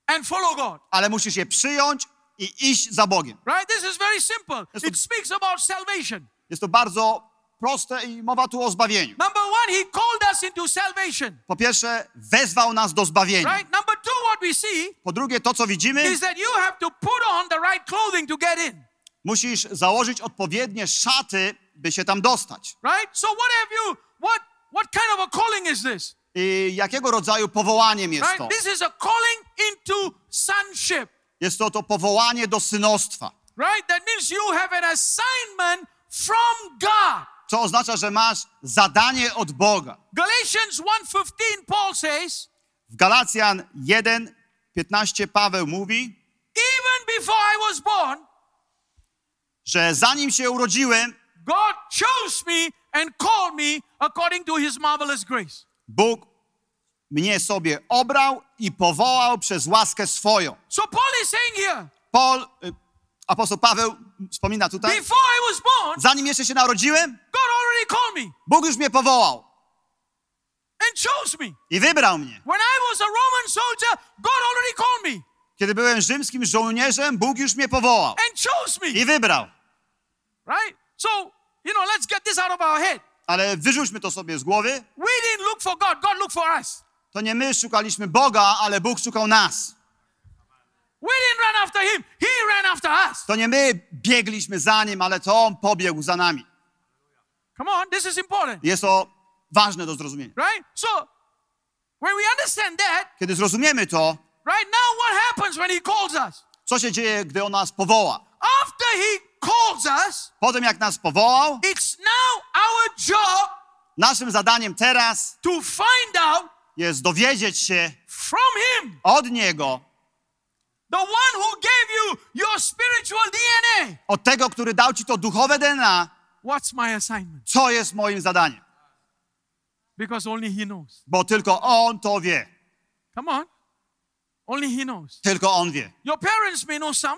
and follow God. ale musisz je przyjąć i iść za Bogiem. Right? This is very simple. Yes, It speaks about salvation. Jest to bardzo proste i mowa tu o zbawieniu. Number one, he called us into salvation. Po pierwsze, wezwał nas do zbawienia. Right? Number two, what we see Po drugie, to co widzimy, is that you have to put on the right clothing to get in. musisz założyć odpowiednie szaty, by się tam dostać. Right? So what have you, what, what kind of a calling is this? I jakiego rodzaju powołaniem jest Right? to? This is a calling into sonship. Jest to to powołanie do synostwa, Right? That means you have an assignment from God. co oznacza, że masz zadanie od Boga. Galatians 1:15 Paul says, W Galacjan 1, 15 Paweł mówi, even before I was born, że zanim się urodziłem, God chose me and called me according to his marvelous grace. Bóg mnie sobie obrał i powołał przez łaskę swoją. So Paul is saying here, Paul, y, apostoł Paweł wspomina tutaj, before I was born, zanim jeszcze się narodziłem, God already called me Bóg już mnie powołał and chose me. i wybrał mnie. When I was a Roman soldier, God already called me Kiedy byłem rzymskim żołnierzem, Bóg już mnie powołał and chose me. i wybrał. Right? So, you know, let's get this out of our head. Ale wyrzućmy to sobie z głowy. We didn't look for God, God looked for us. To nie my szukaliśmy Boga, ale Bóg szukał nas. To nie my biegliśmy za Nim, ale to On pobiegł za nami. Come on, this is important. Jest to ważne do zrozumienia. Right? So, when we understand that, Kiedy zrozumiemy to, right now what happens when he calls us? co się dzieje, gdy On nas powoła? After he calls us, Potem jak nas powołał, it's now our job naszym zadaniem teraz to find out jest dowiedzieć się from him, od Niego, the one who gave you your spiritual DNA, od tego, który dał Ci to duchowe DNA, what's my assignment? co jest moim zadaniem. Because only he knows. Bo tylko On to wie. Come on. Only he knows. Tylko On wie. Your parents may know some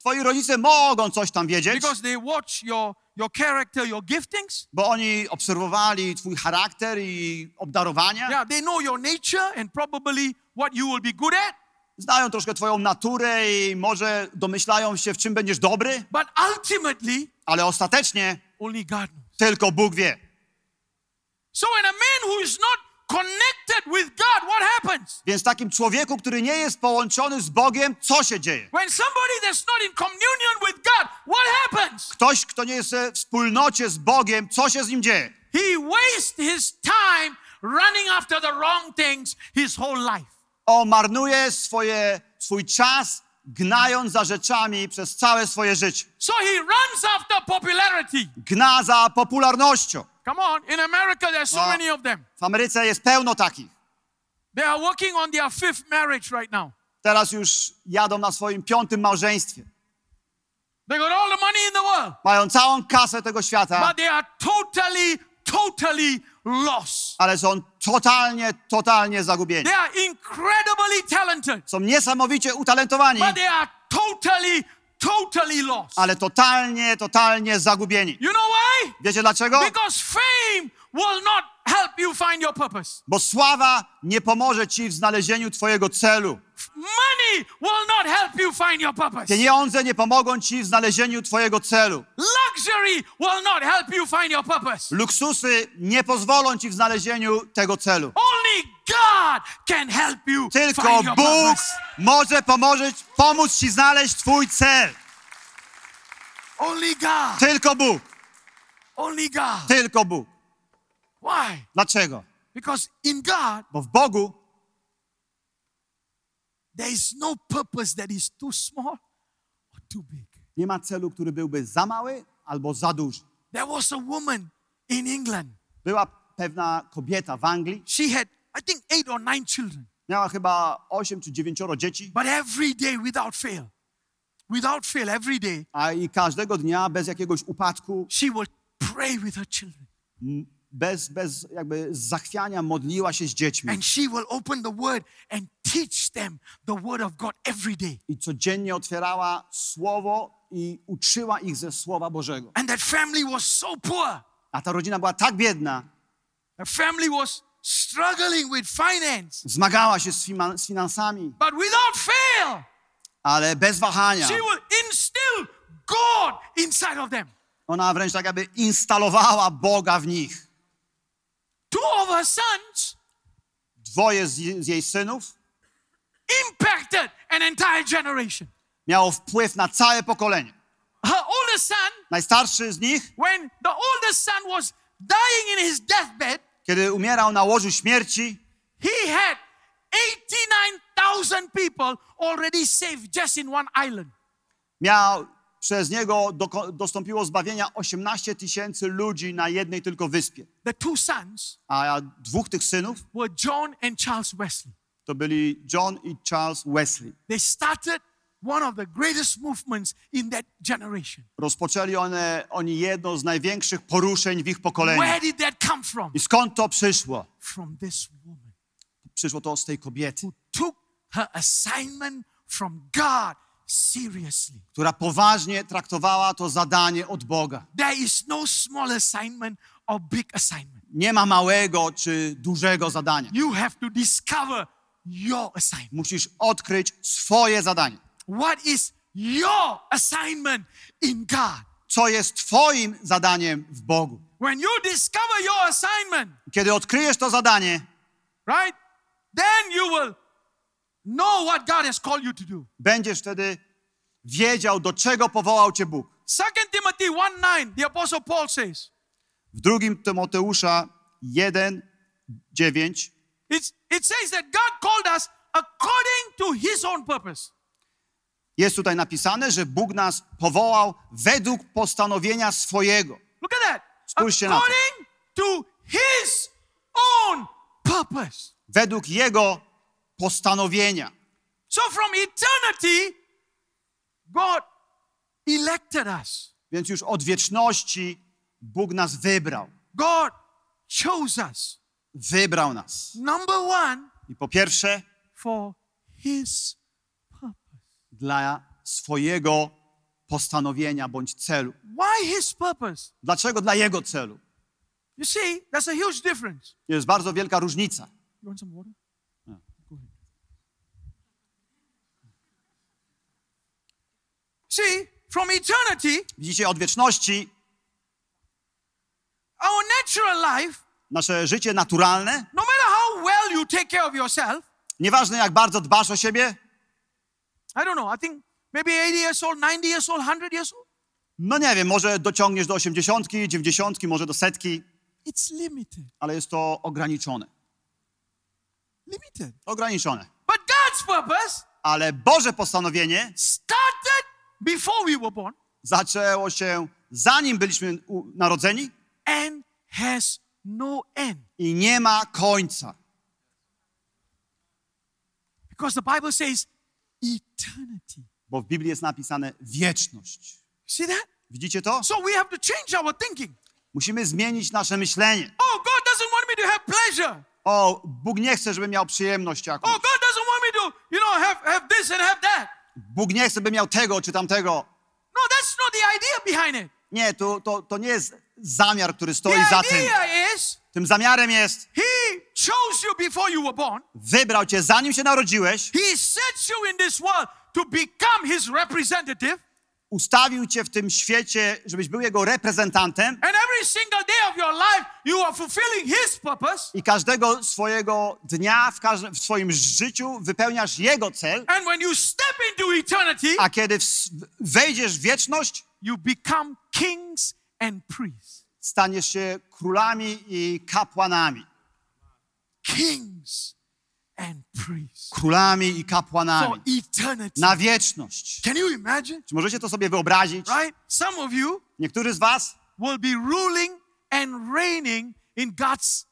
Twoi rodzice mogą coś tam wiedzieć, because they watch your, your character, your giftings. bo oni obserwowali Twój charakter i obdarowania. Yeah, they know your nature and probably what you will be good at. Znają troszkę Twoją naturę i może domyślają się, w czym będziesz dobry, But ultimately, ale ostatecznie only God knows. tylko Bóg wie. So when a man who is not connected with God, what happens? Więc takim człowieku, który nie jest połączony z Bogiem, co się dzieje? When somebody that's not in communion with God, what happens? Ktoś, kto nie jest we wspólnocie z Bogiem, co się z nim dzieje? He wastes his time running after the wrong things his whole life. On marnuje swoje, swój czas, gnając za rzeczami przez całe swoje życie. So he runs after popularity. Gna za popularnością. Come on, in America there's so Ah. many of them. W Ameryce jest pełno takich. They are working on their fifth marriage right now. Teraz już jadą na swoim piątym małżeństwie. They got all the money in the world, Mają całą kasę tego świata, but they are totally, totally lost. ale są totalnie, totalnie zagubieni. They are incredibly talented, Są niesamowicie utalentowani, but they are totally, totally lost. ale totalnie, totalnie zagubieni. You know why? Wiecie dlaczego? Because fame will not help you find your purpose. Bo sława nie pomoże ci w znalezieniu twojego celu. Money will not help you find your purpose. Pieniądze nie pomogą ci w znalezieniu twojego celu. Luxury will not help you find your purpose. Luksusy nie pozwolą ci w znalezieniu tego celu. Only God can help you Tylko find your Bóg purpose. może pomoże, pomóc ci znaleźć twój cel. Only God. Tylko Bóg. Only God. Tylko Bóg. Why? Dlaczego? Because in God, Bo w Bogu there is no purpose that is too small or too big. nie ma celu, który byłby za mały albo za duży. There was a woman in England. Była pewna kobieta w Anglii, She had, I think, eight or nine children. miała chyba 8 czy 9 dzieci, But every day, without fail, without fail, every day, a i każdego dnia bez jakiegoś upadku, she would pray with her children. Bez, bez jakby zachwiania modliła się z dziećmi. And she will open the word and teach them the word of God every day. I codziennie otwierała słowo i uczyła ich ze Słowa Bożego. And that family was so poor. A ta rodzina była tak biedna, The family was struggling with finance. zmagała się z, finan- z finansami, But without fail, ale bez wahania. she will instill God inside of them. Ona wręcz tak jakby instalowała Boga w nich. Two of her sons Dwoje z, z jej synów impacted an entire generation. miało wpływ na całe pokolenie. Her oldest son, Najstarszy z nich, when the oldest son was dying in his deathbed, kiedy umierał na łożu śmierci, he had 89,000 people already saved just in one island. miał przez niego doko- dostąpiło zbawienia 18 tysięcy ludzi na jednej tylko wyspie. The two sons A dwóch tych synów were John and Charles Wesley. to byli John i Charles Wesley. They started one of the greatest movements in that generation. Rozpoczęli one, oni jedno z największych poruszeń w ich pokoleniu. Where did that come from? I skąd to przyszło? From this woman Przyszło to z tej kobiety, who took her assignment from God seriously. która poważnie traktowała to zadanie od Boga. There is no small assignment or big assignment. Nie ma małego czy dużego zadania. You have to discover your assignment. Musisz odkryć swoje zadanie. What is your assignment in God? Co jest Twoim zadaniem w Bogu? When you discover your assignment, Kiedy odkryjesz to zadanie, right, then you will know what God has called you to do. będziesz wtedy wiedział, do czego powołał Cię Bóg. 2 Timothy 1 9, the Apostle Paul says, W drugim Tymoteusza 1, 9 it's, it says that God called us according to his own purpose. jest tutaj napisane, że Bóg nas powołał według postanowienia swojego. Look at that. Spójrzcie na to. According to his own purpose. Według Jego postanowienia. So from eternity, God elected us. Więc już od wieczności Bóg nas wybrał. God chose us. Wybrał nas. Number one, I po pierwsze, for his purpose. dla swojego postanowienia bądź celu. Why his purpose? Dlaczego dla Jego celu? You see, that's a huge difference. Jest bardzo wielka różnica. You want some water? Go ahead. See, from eternity, Widzicie, od wieczności our natural life, nasze życie naturalne, no matter how well you take care of yourself, nieważne jak bardzo dbasz o siebie, I don't know, I think maybe 80 years old, 90 years old, 100 years old, no nie wiem, może dociągniesz do osiemdziesiątki, dziewięćdziesiątki, może do setki, it's limited. ale jest to ograniczone. Limited. Ograniczone. But God's purpose Ale Boże postanowienie started before we were born zaczęło się zanim byliśmy narodzeni and has no end. i nie ma końca. Because the Bible says eternity. Bo w Biblii jest napisane wieczność. See that? Widzicie to? So we have to change our thinking. Musimy zmienić nasze myślenie. Oh, God doesn't want me to have pleasure. O, Bóg nie chce, żebym miał przyjemność Oh, jakąś. God doesn't want me to, you know, have, have this and have that. Bóg nie chce, bym miał tego czy tamtego. No, that's not the idea behind it. Nie, to, to, to nie jest zamiar, który The stoi za tym. is Tym zamiarem jest, He chose you before you were born. wybrał cię zanim się narodziłeś, He sets you in this world to become His representative. Ustawił cię w tym świecie, żebyś był jego reprezentantem. I każdego swojego dnia w, każdym, w swoim życiu wypełniasz jego cel, eternity, a kiedy w, wejdziesz w wieczność, staniesz się królami i kapłanami. kings królami i kapłanami na wieczność. Can you imagine? Czy możecie to sobie wyobrazić? Right? Some of you Niektórzy z was will be ruling and reigning in God's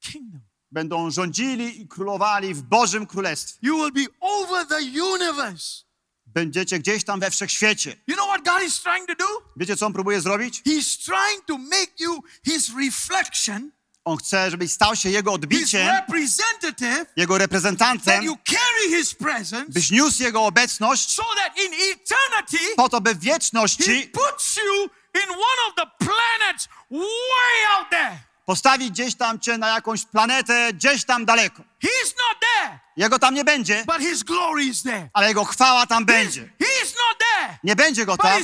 kingdom. będą rządzili i królowali w Bożym Królestwie. You will be over the universe. Będziecie gdzieś tam we wszechświecie. You know what God is trying to do? Wiecie, co on próbuje zrobić? He's trying to make you his reflection, On chce, żebyś stał się jego odbiciem, jego reprezentantem, byś niósł jego obecność so po to, by w wieczności postawić gdzieś tam cię na jakąś planetę, gdzieś tam daleko. Jego tam nie będzie, ale jego chwała tam będzie. Nie będzie go tam,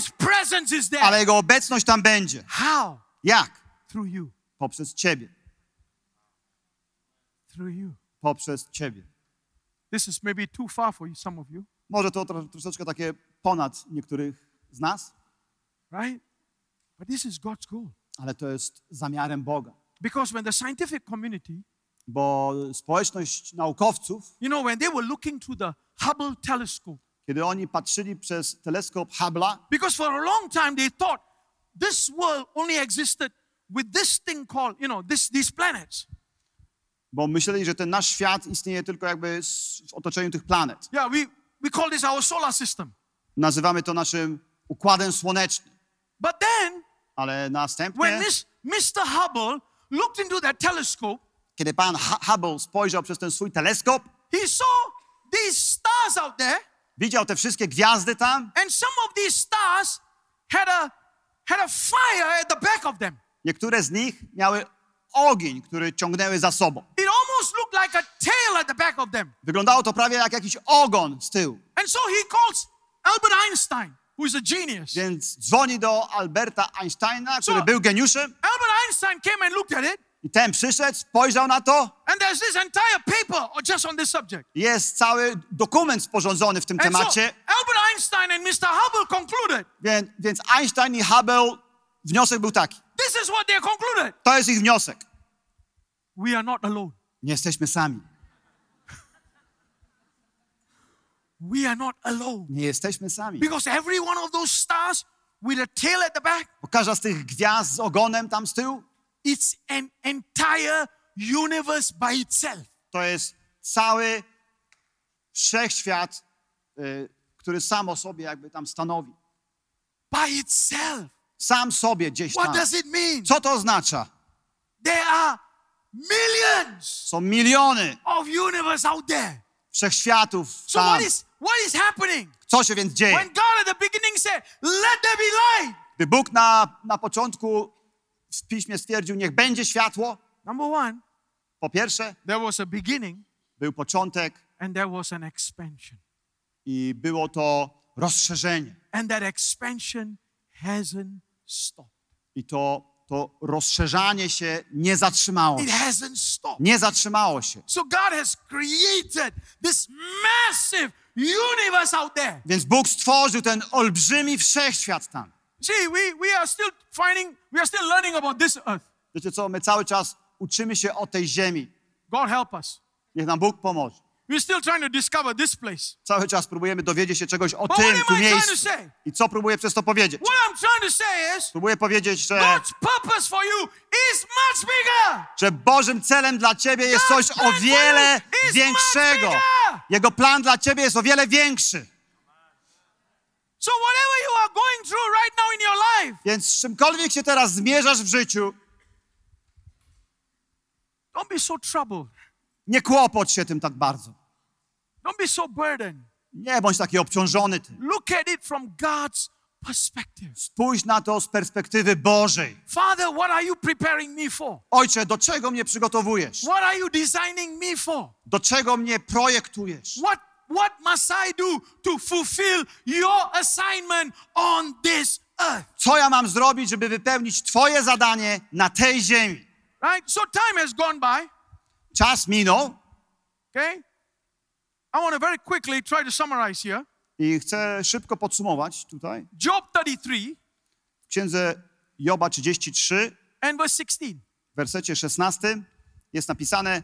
ale jego obecność tam będzie. How? Jak? Poprzez ciebie. Poprzez ciebie. This is maybe too far for you, some of you, Może to tro, troszeczkę takie ponad niektórych z nas, right? But this is God's goal. ale to jest zamiarem Boga. Because when the scientific community, Bo społeczność naukowców, you know, when they were looking through the Hubble telescope, kiedy oni patrzyli przez teleskop Hubble'a, because for a long time they thought this world only existed with this thing called, you know, this, these planets. Bo myśleli, że ten nasz świat istnieje tylko jakby w otoczeniu tych planet. Yeah, we, we call this our solar system. Nazywamy to naszym układem słonecznym. But then, Ale when następnie, this Mr. Hubble looked into that telescope, kiedy pan Hu- Hubble spojrzał przez ten swój teleskop, he saw these stars out there, widział te wszystkie gwiazdy tam. and some of these stars had a had a fire at the back of them. Niektóre z nich miały ogień, który ciągnęły za sobą. It almost looked like a tail at the back of them. Wyglądało to prawie jak jakiś ogon z tyłu. And so he calls Albert Einstein, who is a genius. Więc dzwoni do Alberta Einsteina, który Co? był geniuszem. Albert Einstein came and looked at it, I ten przyszedł, spojrzał na to. and there's this entire paper just on this subject. Jest cały dokument sporządzony w tym And so temacie. Albert Einstein and Mr. Hubble concluded Więc, więc Einstein i Hubble, wniosek był taki. To jest ich wniosek. We are not alone. Nie jesteśmy sami. We are not alone. Nie jesteśmy sami. Because every one of those stars with a tail at the back, Bo każda z tych gwiazd z ogonem tam z tyłu, it's an entire universe by itself. to jest cały wszechświat, y, który sam o sobie jakby tam stanowi. By itself. Sam sobie gdzieś What tam. does it mean? Co to oznacza? There are millions Są miliony of universe out there. wszechświatów So tam. what is what is happening? Co się więc dzieje? When God at the beginning said, "Let there be light," Gdy Bóg na, na początku w piśmie stwierdził, niech będzie światło, number one, po pierwsze there was a beginning był początek and there was an expansion, i było to rozszerzenie. and that expansion hasn't stopped. I to, to rozszerzanie się nie zatrzymało. It się. hasn't stopped. Nie zatrzymało się. So God has created this massive universe out there. Więc Bóg stworzył ten olbrzymi wszechświat tam. See, we, we are still finding, we are still learning about this earth. Wiecie co, my cały czas uczymy się o tej ziemi. God help us. Niech nam Bóg pomoże. We're still trying to discover this place. Cały czas próbujemy dowiedzieć się czegoś o But tym tu miejscu. I co próbuję przez to powiedzieć? What I'm trying to say is Próbuję powiedzieć, że, God's purpose for you is much bigger. że Bożym celem dla ciebie jest coś God's plan o wiele większego. Jego plan dla ciebie jest o wiele większy. So whatever you are going through right now in your life, Więc z czymkolwiek się teraz zmierzasz w życiu, don't be so troubled. Nie kłopocz się tym tak bardzo. Don't be so burdened. Nie bądź taki obciążony tym. Look at it from God's perspective. Spójrz na to z perspektywy Bożej. Father, what are you preparing me for? Ojcze, do czego mnie przygotowujesz? What are you designing me for? Do czego mnie projektujesz? What what must I do to fulfill your assignment on this earth? Co ja mam zrobić, żeby wypełnić Twoje zadanie na tej ziemi? Right? So time has gone by, Czas minął okay? I want to very quickly try to summarize here. i chcę szybko podsumować tutaj. Job 33 W księdze Joba 33, and verse 16. w wersecie 16 jest napisane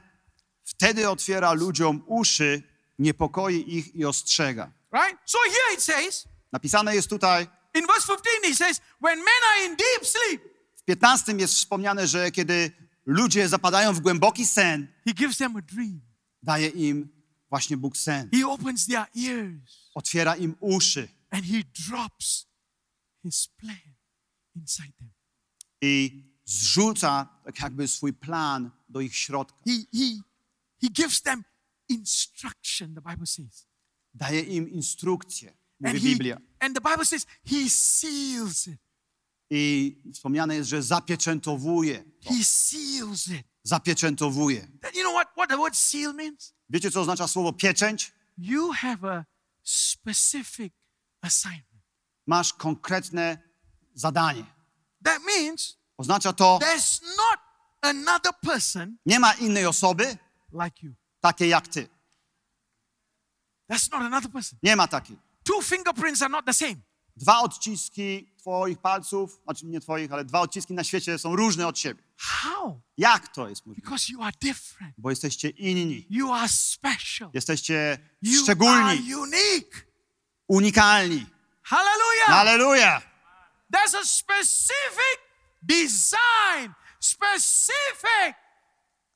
Wtedy otwiera ludziom uszy, niepokoi ich i ostrzega. Right? So here it says, Napisane jest tutaj, in verse 15, he says, when men are in deep sleep, w 15 jest wspomniane, że kiedy ludzie zapadają w głęboki sen, he gives them a dream. daje im właśnie Bóg sen. He opens their ears Otwiera im uszy and he drops his plan inside them. i zrzuca tak jakby swój plan do ich środka. He, he, he gives them instruction, the Bible says. Daje im instrukcje, mówi And, he, Biblia. and the Bible says he seals it. I wspomniane jest, że zapieczętowuje. To. He seals it. Zapieczętowuje. Then You know what, what the word seal means? Wiecie, co oznacza słowo pieczęć? You have a specific assignment. Masz konkretne zadanie. That means Oznacza to, there's not another person nie ma innej osoby like you. takiej jak ty. That's not another person. Nie ma takiej. Two fingerprints are not the same. Dwa odciski twoich palców, znaczy nie twoich, ale dwa odciski na świecie są różne od siebie. How? Jak to jest możliwe? Because you are different. Bo jesteście inni. You are special. Jesteście You are szczególni, unique. unikalni. Hallelujah. Aleluja! There's a specific design, specific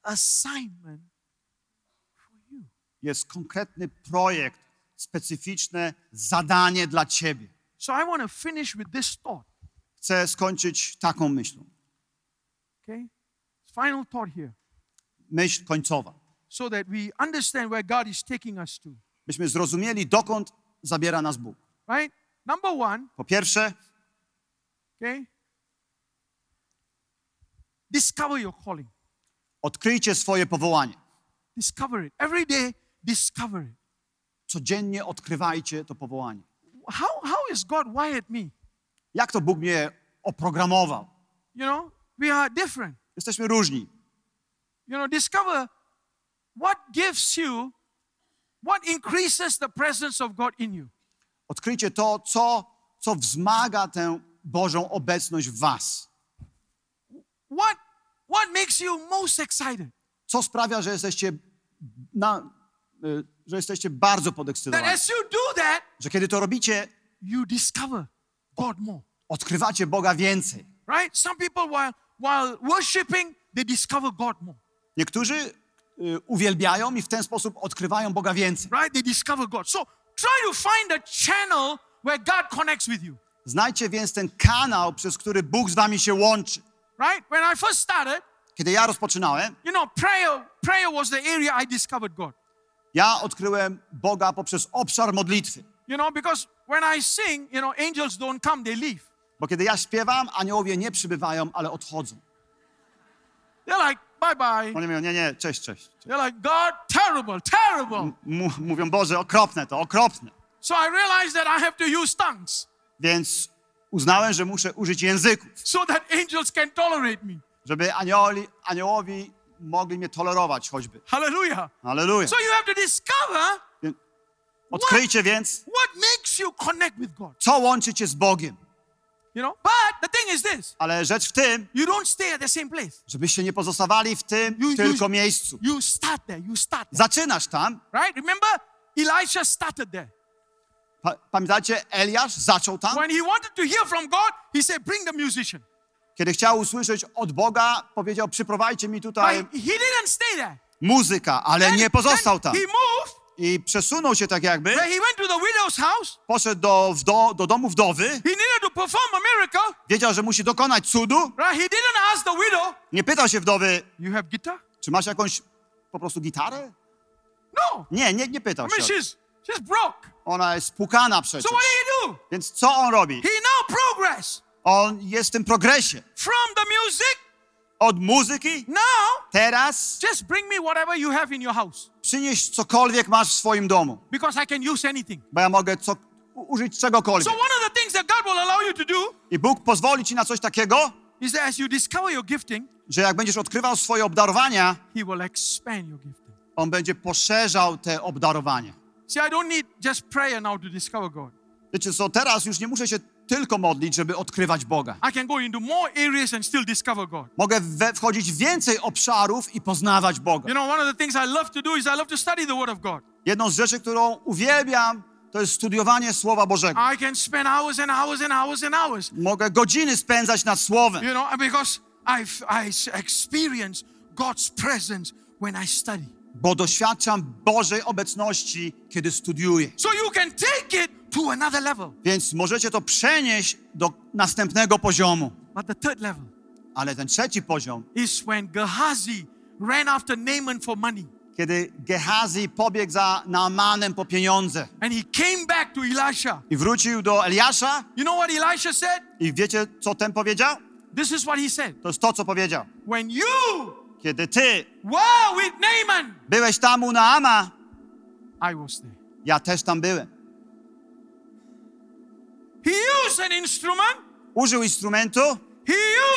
assignment for you. Jest konkretny projekt, specyficzne zadanie dla ciebie. So I want to finish with this thought. Chcę skończyć taką myślą. Okay? Final thought here. Myśl końcowa. So that we understand where God is taking us to. Byśmy zrozumieli, dokąd zabiera nas Bóg. Right? Number one, Po pierwsze, okay? Discover your calling. odkryjcie swoje powołanie. Discover it. Every day, discover it. Codziennie odkrywajcie to powołanie. How, how is God wired me? Jak to Bóg mnie oprogramował? You know, we are different. Jesteśmy różni. You know, discover what gives you, what increases the presence of God in you. Odkryjcie to, co, co wzmaga tę Bożą obecność w was. What, what makes you most excited? Co sprawia, że jesteście, na, że jesteście bardzo That podekscytowani. as you do that, Że kiedy to robicie, you discover God more. odkrywacie Boga więcej. Right? Some people, while, while worshiping, they discover God more. Niektórzy y, uwielbiają i w ten sposób odkrywają Boga więcej. Right? They discover God. So try to find a channel where God connects with you. Znajdźcie więc ten kanał, przez który Bóg z wami się łączy. Right? When I first started, Kiedy ja rozpoczynałem, you know, prayer, prayer was the area I discovered God. Ja odkryłem Boga poprzez obszar modlitwy. You know, because when I sing, you know, angels don't come, they leave. Bo kiedy ja śpiewam, aniołowie nie przybywają, ale odchodzą. They're like, bye bye. Oni mówią, nie, nie, cześć, cześć. They're like, God, terrible, terrible. M- mówią, Boże, okropne to, okropne. So I realized that I have to use tongues Więc uznałem, że muszę użyć języków, so that angels can tolerate me. żeby anioli, aniołowi mogli mnie tolerować choćby. Hallelujah. Halleluja. So you have to discover Odkryjcie więc, what makes you connect with God. co łączy cię z Bogiem. You know, but the thing is this Ale rzecz w tym, you don't stay at the same place. żebyście nie pozostawali w tym You- you- tylko miejscu. You start there, you start there. Zaczynasz tam. Right? Remember, Elisha started there. Pa, pamiętacie, Eliasz zaczął tam? When he wanted to hear from God, he said, Bring the musician. Kiedy chciał usłyszeć od Boga, powiedział, przyprowadźcie mi tutaj muzyka, ale nie pozostał tam. I przesunął się tak jakby, poszedł do, wdo, do domu wdowy, He needed to perform a miracle. wiedział, że musi dokonać cudu. Right? He didn't ask the widow, Nie pytał się wdowy, You have guitar? czy masz jakąś po prostu gitarę? No. Nie, nie, nie pytał się. Ona jest spłukana przecież. So what did he do? Więc co on robi? He now progress On jest w tym progresie. from the music. Od muzyki, Now, teraz just bring me whatever you have in your house przynieś cokolwiek masz w swoim domu. because I can use anything. Bo ja mogę co, użyć czegokolwiek. So one of the things that God will allow you to do I Bóg pozwoli ci na coś takiego, is that as you discover your gifting, że jak będziesz odkrywał swoje obdarowania, He will expand your gifting. On będzie poszerzał te obdarowania. See, I don't need just prayer now to discover God. Wiecie co, teraz już nie muszę się tylko modlić, żeby odkrywać Boga. I can go into more areas and still discover God. Mogę we, wchodzić w więcej obszarów i poznawać Boga. You know, one of the things I love to do is I love to study the Word of God. Jedną z rzeczy, którą uwielbiam, to jest studiowanie Słowa Bożego. I can spend hours and hours and hours and hours. Mogę godziny spędzać nad Słowem, You know, because I've, I experience God's presence when I study. bo doświadczam Bożej obecności, kiedy studiuję. So you can take it. Więc możecie to przenieść do następnego poziomu. But the third level Ale ten trzeci poziom, is when Gehazi ran after Naaman for money. kiedy Gehazi pobiegł za Naamanem po pieniądze And he came back to Elisha. i wrócił do Eliasza You know what Elisha said? i wiecie, co ten powiedział? This is what he said. To jest to, co powiedział. When you Kiedy ty were with Naaman, byłeś tam u Naama, I was there. ja też tam byłem. He used an instrument. Użył instrumentu, He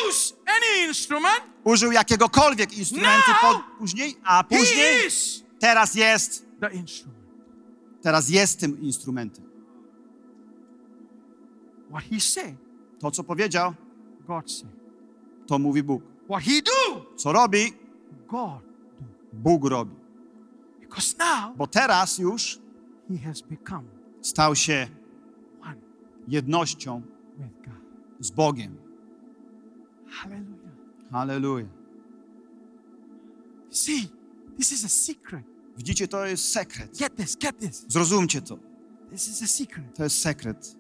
used any instrument. użył jakiegokolwiek instrumentu Now po, później, a He później is teraz jest, the instrument. teraz jest tym instrumentem. What he said, To, co powiedział, God said. to mówi Bóg. What he do, Co robi, God do. Bóg robi. Because now Bo teraz już he has become stał się jednością z Bogiem. Hallelujah. Halleluja. See, this is a secret. Widzicie, to jest sekret. Get this, get this. Zrozumcie to. This is a secret. To jest sekret.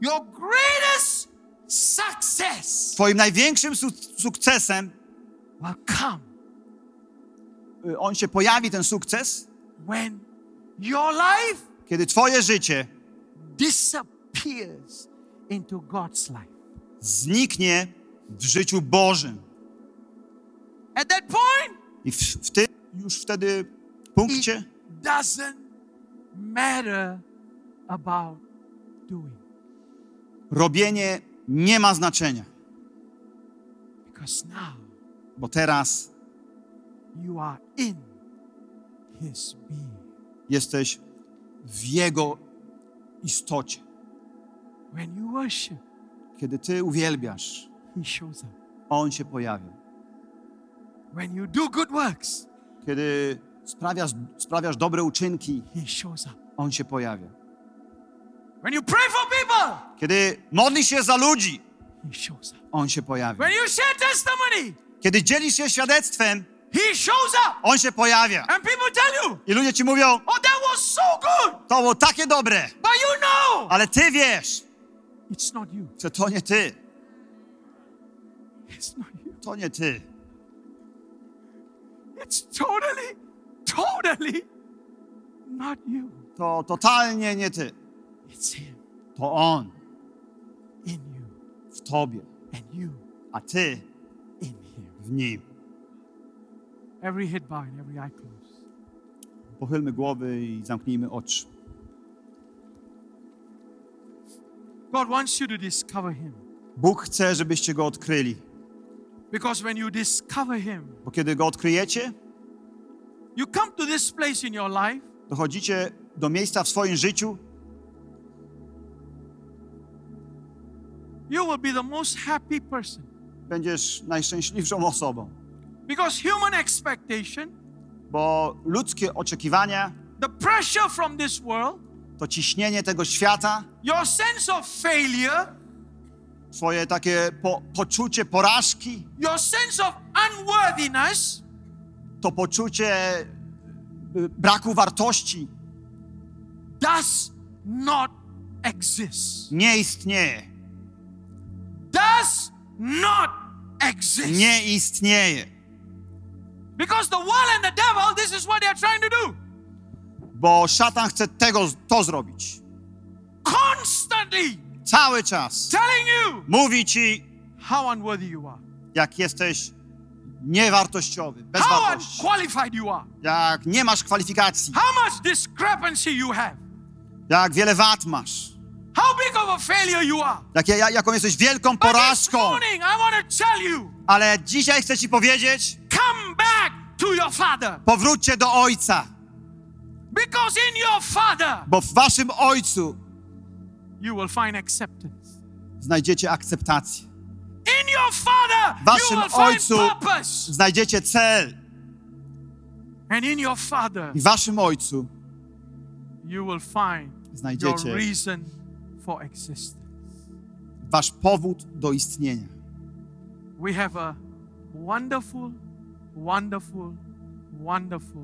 Your greatest success Twoim największym su- sukcesem, will come y, on się pojawi, ten sukces, when your life kiedy Twoje życie disappears into God's life. zniknie w życiu Bożym. At that point, I w, w tym już wtedy punkcie it doesn't matter about doing robienie nie ma znaczenia, because now bo teraz you are in His being. jesteś w Jego istocie. When you worship, Kiedy Ty uwielbiasz, He shows up. On się pojawia. When you do good works, Kiedy sprawiasz, sprawiasz dobre uczynki, He shows up. On się pojawia. When you pray for people, Kiedy modlisz się za ludzi, He shows up. On się pojawia. When you share testimony, Kiedy dzielisz się świadectwem, He shows up. On się pojawia. And people tell you, I ludzie ci mówią, oh, that was so good. to było takie dobre, But you know, ale Ty wiesz, it's not you. że to nie Ty. It's not you. To nie Ty. It's totally, totally not you. To totalnie nie Ty. It's Him To On in you w Tobie, and you a Ty in Him. w Nim. Every head bowed every eye closed. Pochylmy głowy i zamknijmy oczy. God wants you to discover Him. Bóg chce, żebyście Go odkryli, Because when you discover Him, bo kiedy Go odkryjecie, you come to this place in your life dochodzicie do miejsca w swoim życiu, you will be the most happy person. będziesz najszczęśliwszą osobą. Because human expectation, Bo ludzkie oczekiwania, the pressure from this world, to ciśnienie tego świata, your sense of failure, twoje takie po, poczucie porażki, your sense of unworthiness to poczucie y, braku wartości does not exist. nie istnieje. Does not exist. Nie istnieje. Because the world and the devil, this is what they're trying to do. Bo szatan chce tego, to zrobić. Constantly Cały czas telling you mówi ci, how unworthy you are, jak jesteś niewartościowy, bez how wartości, unqualified you are, jak nie masz kwalifikacji, how much discrepancy you have, jak wiele wad masz, how big of a failure you are. jak, jak, jaką jesteś wielką porażką. morning, Ale dzisiaj chcę ci powiedzieć, come back to your father. powróćcie do Ojca, Because in your father, bo w waszym Ojcu you will find acceptance. znajdziecie akceptację. In your Father, Waszym you will find Ojcu purpose. znajdziecie cel. And in your Father, I w waszym Ojcu you will find your znajdziecie reason for existence. wasz powód do istnienia. We have a wonderful, wonderful, wonderful.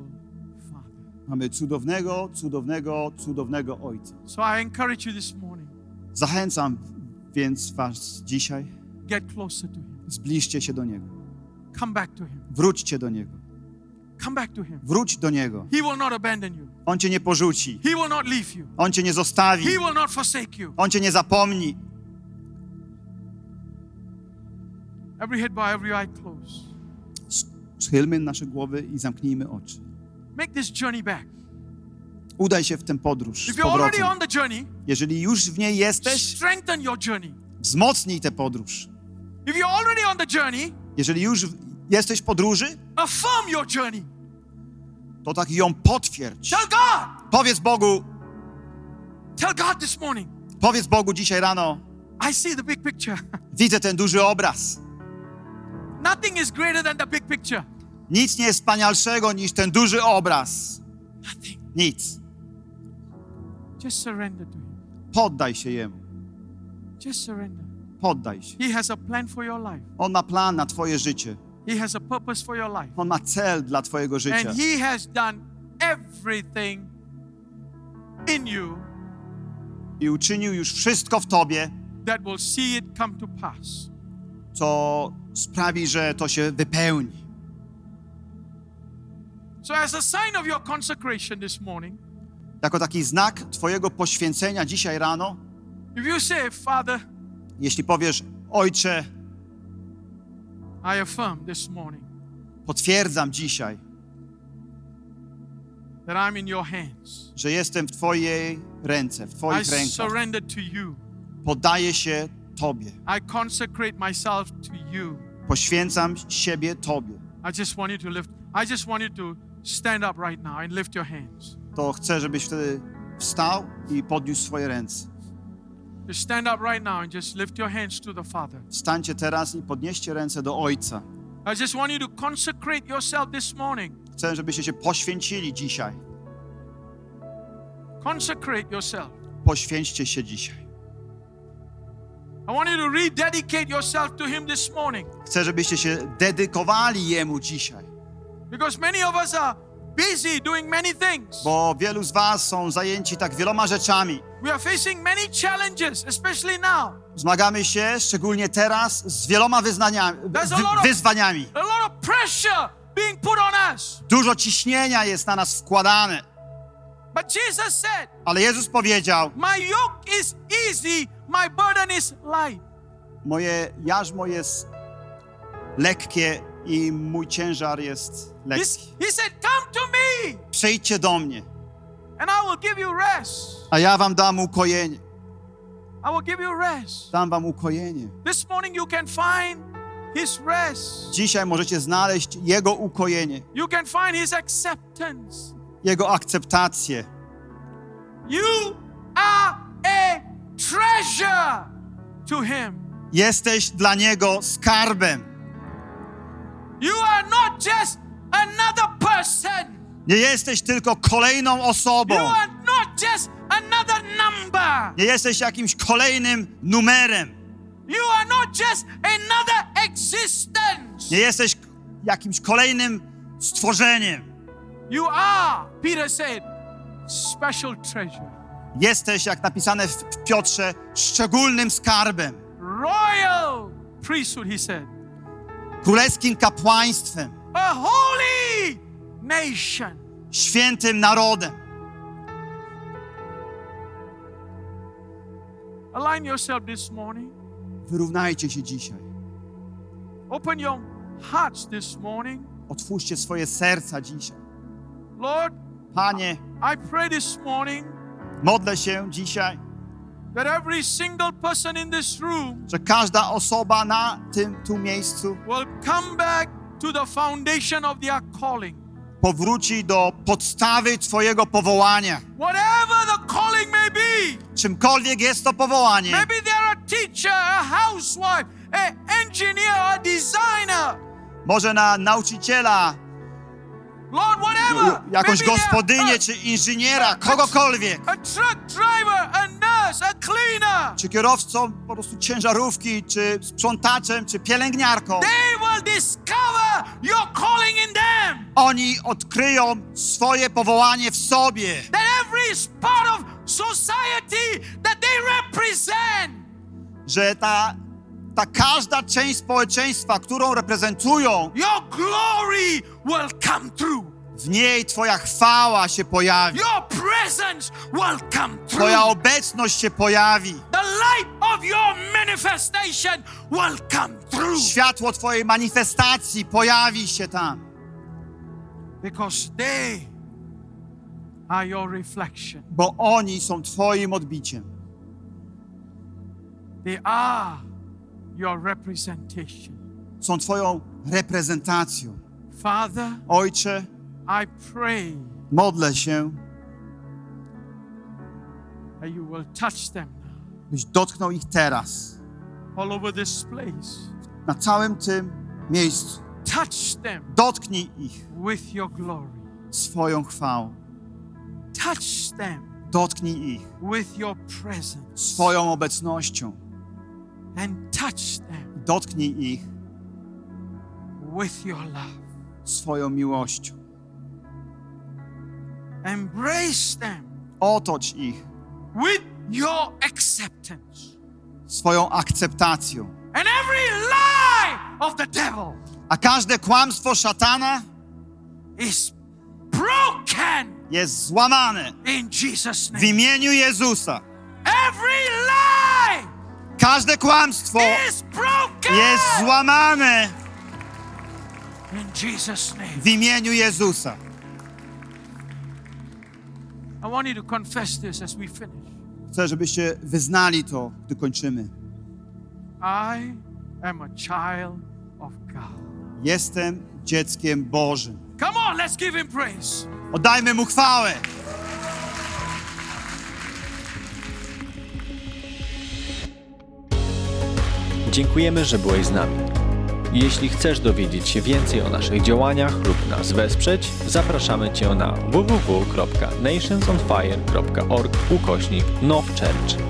Mamy cudownego, cudownego, cudownego Ojca. So I encourage you this morning Zachęcam więc was dzisiaj, get closer to Him. zbliżcie się do Niego. Come back to Him. Wróćcie do Niego. Come back to Him. Wróć do Niego. He will not abandon you, On cię nie porzuci. He will not leave you, On cię nie zostawi. He will not forsake you. On cię nie zapomni. Every head bow, every eye closed. Schylmy nasze głowy i zamknijmy oczy. Make this journey back. Udaj się w tę podróż z If you're already powrotem. on the journey, Jeżeli już w niej jesteś, strengthen your journey. wzmocnij tę podróż. If you're already on the journey, Jeżeli już jesteś w podróży, affirm your journey. to tak ją potwierdź. Tell God, Powiedz Bogu, tell God this morning, powiedz Bogu dzisiaj rano, I see the big picture. widzę ten duży obraz. Nothing is greater than the big picture. Nic nie jest wspanialszego niż ten duży obraz. Nic. Poddaj się Jemu. Poddaj się. On ma plan na Twoje życie. On ma cel dla Twojego życia. And He has done everything in you I uczynił już wszystko w Tobie, that will see it come to pass. co sprawi, że to się wypełni. So, as a sign of your consecration this morning, Jako taki znak Twojego poświęcenia dzisiaj rano, if you say, Father, jeśli powiesz, Ojcze, I affirm this morning potwierdzam dzisiaj, that I'm in your hands. że jestem w Twojej ręce, w I Twoich rękach. surrender to you. Poddaję się Tobie. I consecrate myself to you. Poświęcam siebie Tobie. I just want you to lift, I just want you to stand up right now and lift your hands. To chcę, żebyś wtedy wstał i podniósł swoje ręce. Just stand up right now and just lift your hands to the Father. Wstańcie teraz i podnieście ręce do Ojca. I just want you to consecrate yourself this morning. Chcę, żebyście się poświęcili dzisiaj. Consecrate yourself. Poświęćcie się dzisiaj. I want you to rededicate yourself to Him this morning Chcę, żebyście się dedykowali Jemu dzisiaj. Because many of us are busy doing many things. Bo wielu z Was są zajęci tak wieloma rzeczami. We are facing many challenges, especially now. Zmagamy się, szczególnie teraz, z wieloma wyznaniami, wy, wyzwaniami. A lot of pressure being put on us. Dużo ciśnienia jest na nas wkładane. But Jesus said, Ale Jezus powiedział, My yoke is easy, my burden is light. moje jarzmo jest lekkie i mój ciężar jest lekki. He said, Come to me Przyjdźcie do mnie, and I will give you rest. a ja wam dam ukojenie. I will give you rest. Dam wam ukojenie. This morning you can find His rest. Dzisiaj możecie znaleźć Jego ukojenie, You can find His acceptance. Jego akceptację. You are a treasure to Him. Jesteś dla Niego skarbem. Nie jesteś tylko kolejną osobą. You are not just another number. Nie jesteś jakimś kolejnym numerem. You are not just another existence. Nie jesteś jakimś kolejnym stworzeniem. You are, Peter said, special treasure, Jesteś, jak napisane w w Piotrze, szczególnym skarbem, royal priesthood, he said, królewskim kapłaństwem, a holy nation. świętym narodem. Align yourself this morning. Wyrównajcie się dzisiaj. Open your hearts this morning. Otwórzcie swoje serca dzisiaj. Lord, Panie, I pray this morning modlę się dzisiaj, that every single person in this room że każda osoba na tym tu miejscu will come back to the foundation of their calling. powróci do podstawy Twojego powołania. Whatever the calling may be, Czymkolwiek jest to powołanie, maybe there are teacher, a housewife, an engineer, a designer. Może na nauczyciela, Lord, whatever. jakąś gospodynię a- czy inżyniera, kogokolwiek. A truck driver, a a. Czy kierowcą po prostu ciężarówki, czy sprzątaczem, czy pielęgniarką. They will discover your calling in them. Oni odkryją swoje powołanie w sobie. That every part of society that they represent Że ta, ta każda część społeczeństwa, którą reprezentują, Your glory will come through. W niej Twoja chwała się pojawi. Your presence will come Twoja obecność się pojawi. The light of your manifestation will come through. Światło Twojej manifestacji pojawi się tam. Because they are your reflection. Bo oni są Twoim odbiciem. They are your representation. Są Twoją reprezentacją. Father, Ojcze, I pray modlę się, that you will touch them byś dotknął ich teraz, all over this place. na całym tym miejscu. Touch them Dotknij ich with your glory. swoją chwałą. Touch them Dotknij ich with your presence. swoją obecnością. And touch them Dotknij ich with your love. swoją miłością. Embrace them Otocz ich with your acceptance. swoją akceptacją. And every lie of the devil A każde kłamstwo szatana is broken jest złamane in Jesus' w name. imieniu Jezusa. Every lie Każde kłamstwo is broken jest złamane in Jesus' name. w imieniu Jezusa. I want you to confess this as we finish. Chcę, żebyście wyznali to, gdy kończymy. I am a child of God. Jestem dzieckiem Bożym. Come on, let's give him praise. Oddajmy mu chwałę. Dziękujemy, że byłeś z nami. Jeśli chcesz dowiedzieć się więcej o naszych działaniach lub nas wesprzeć, zapraszamy Cię na www.nationsonfire.org ukośnik nowchurch.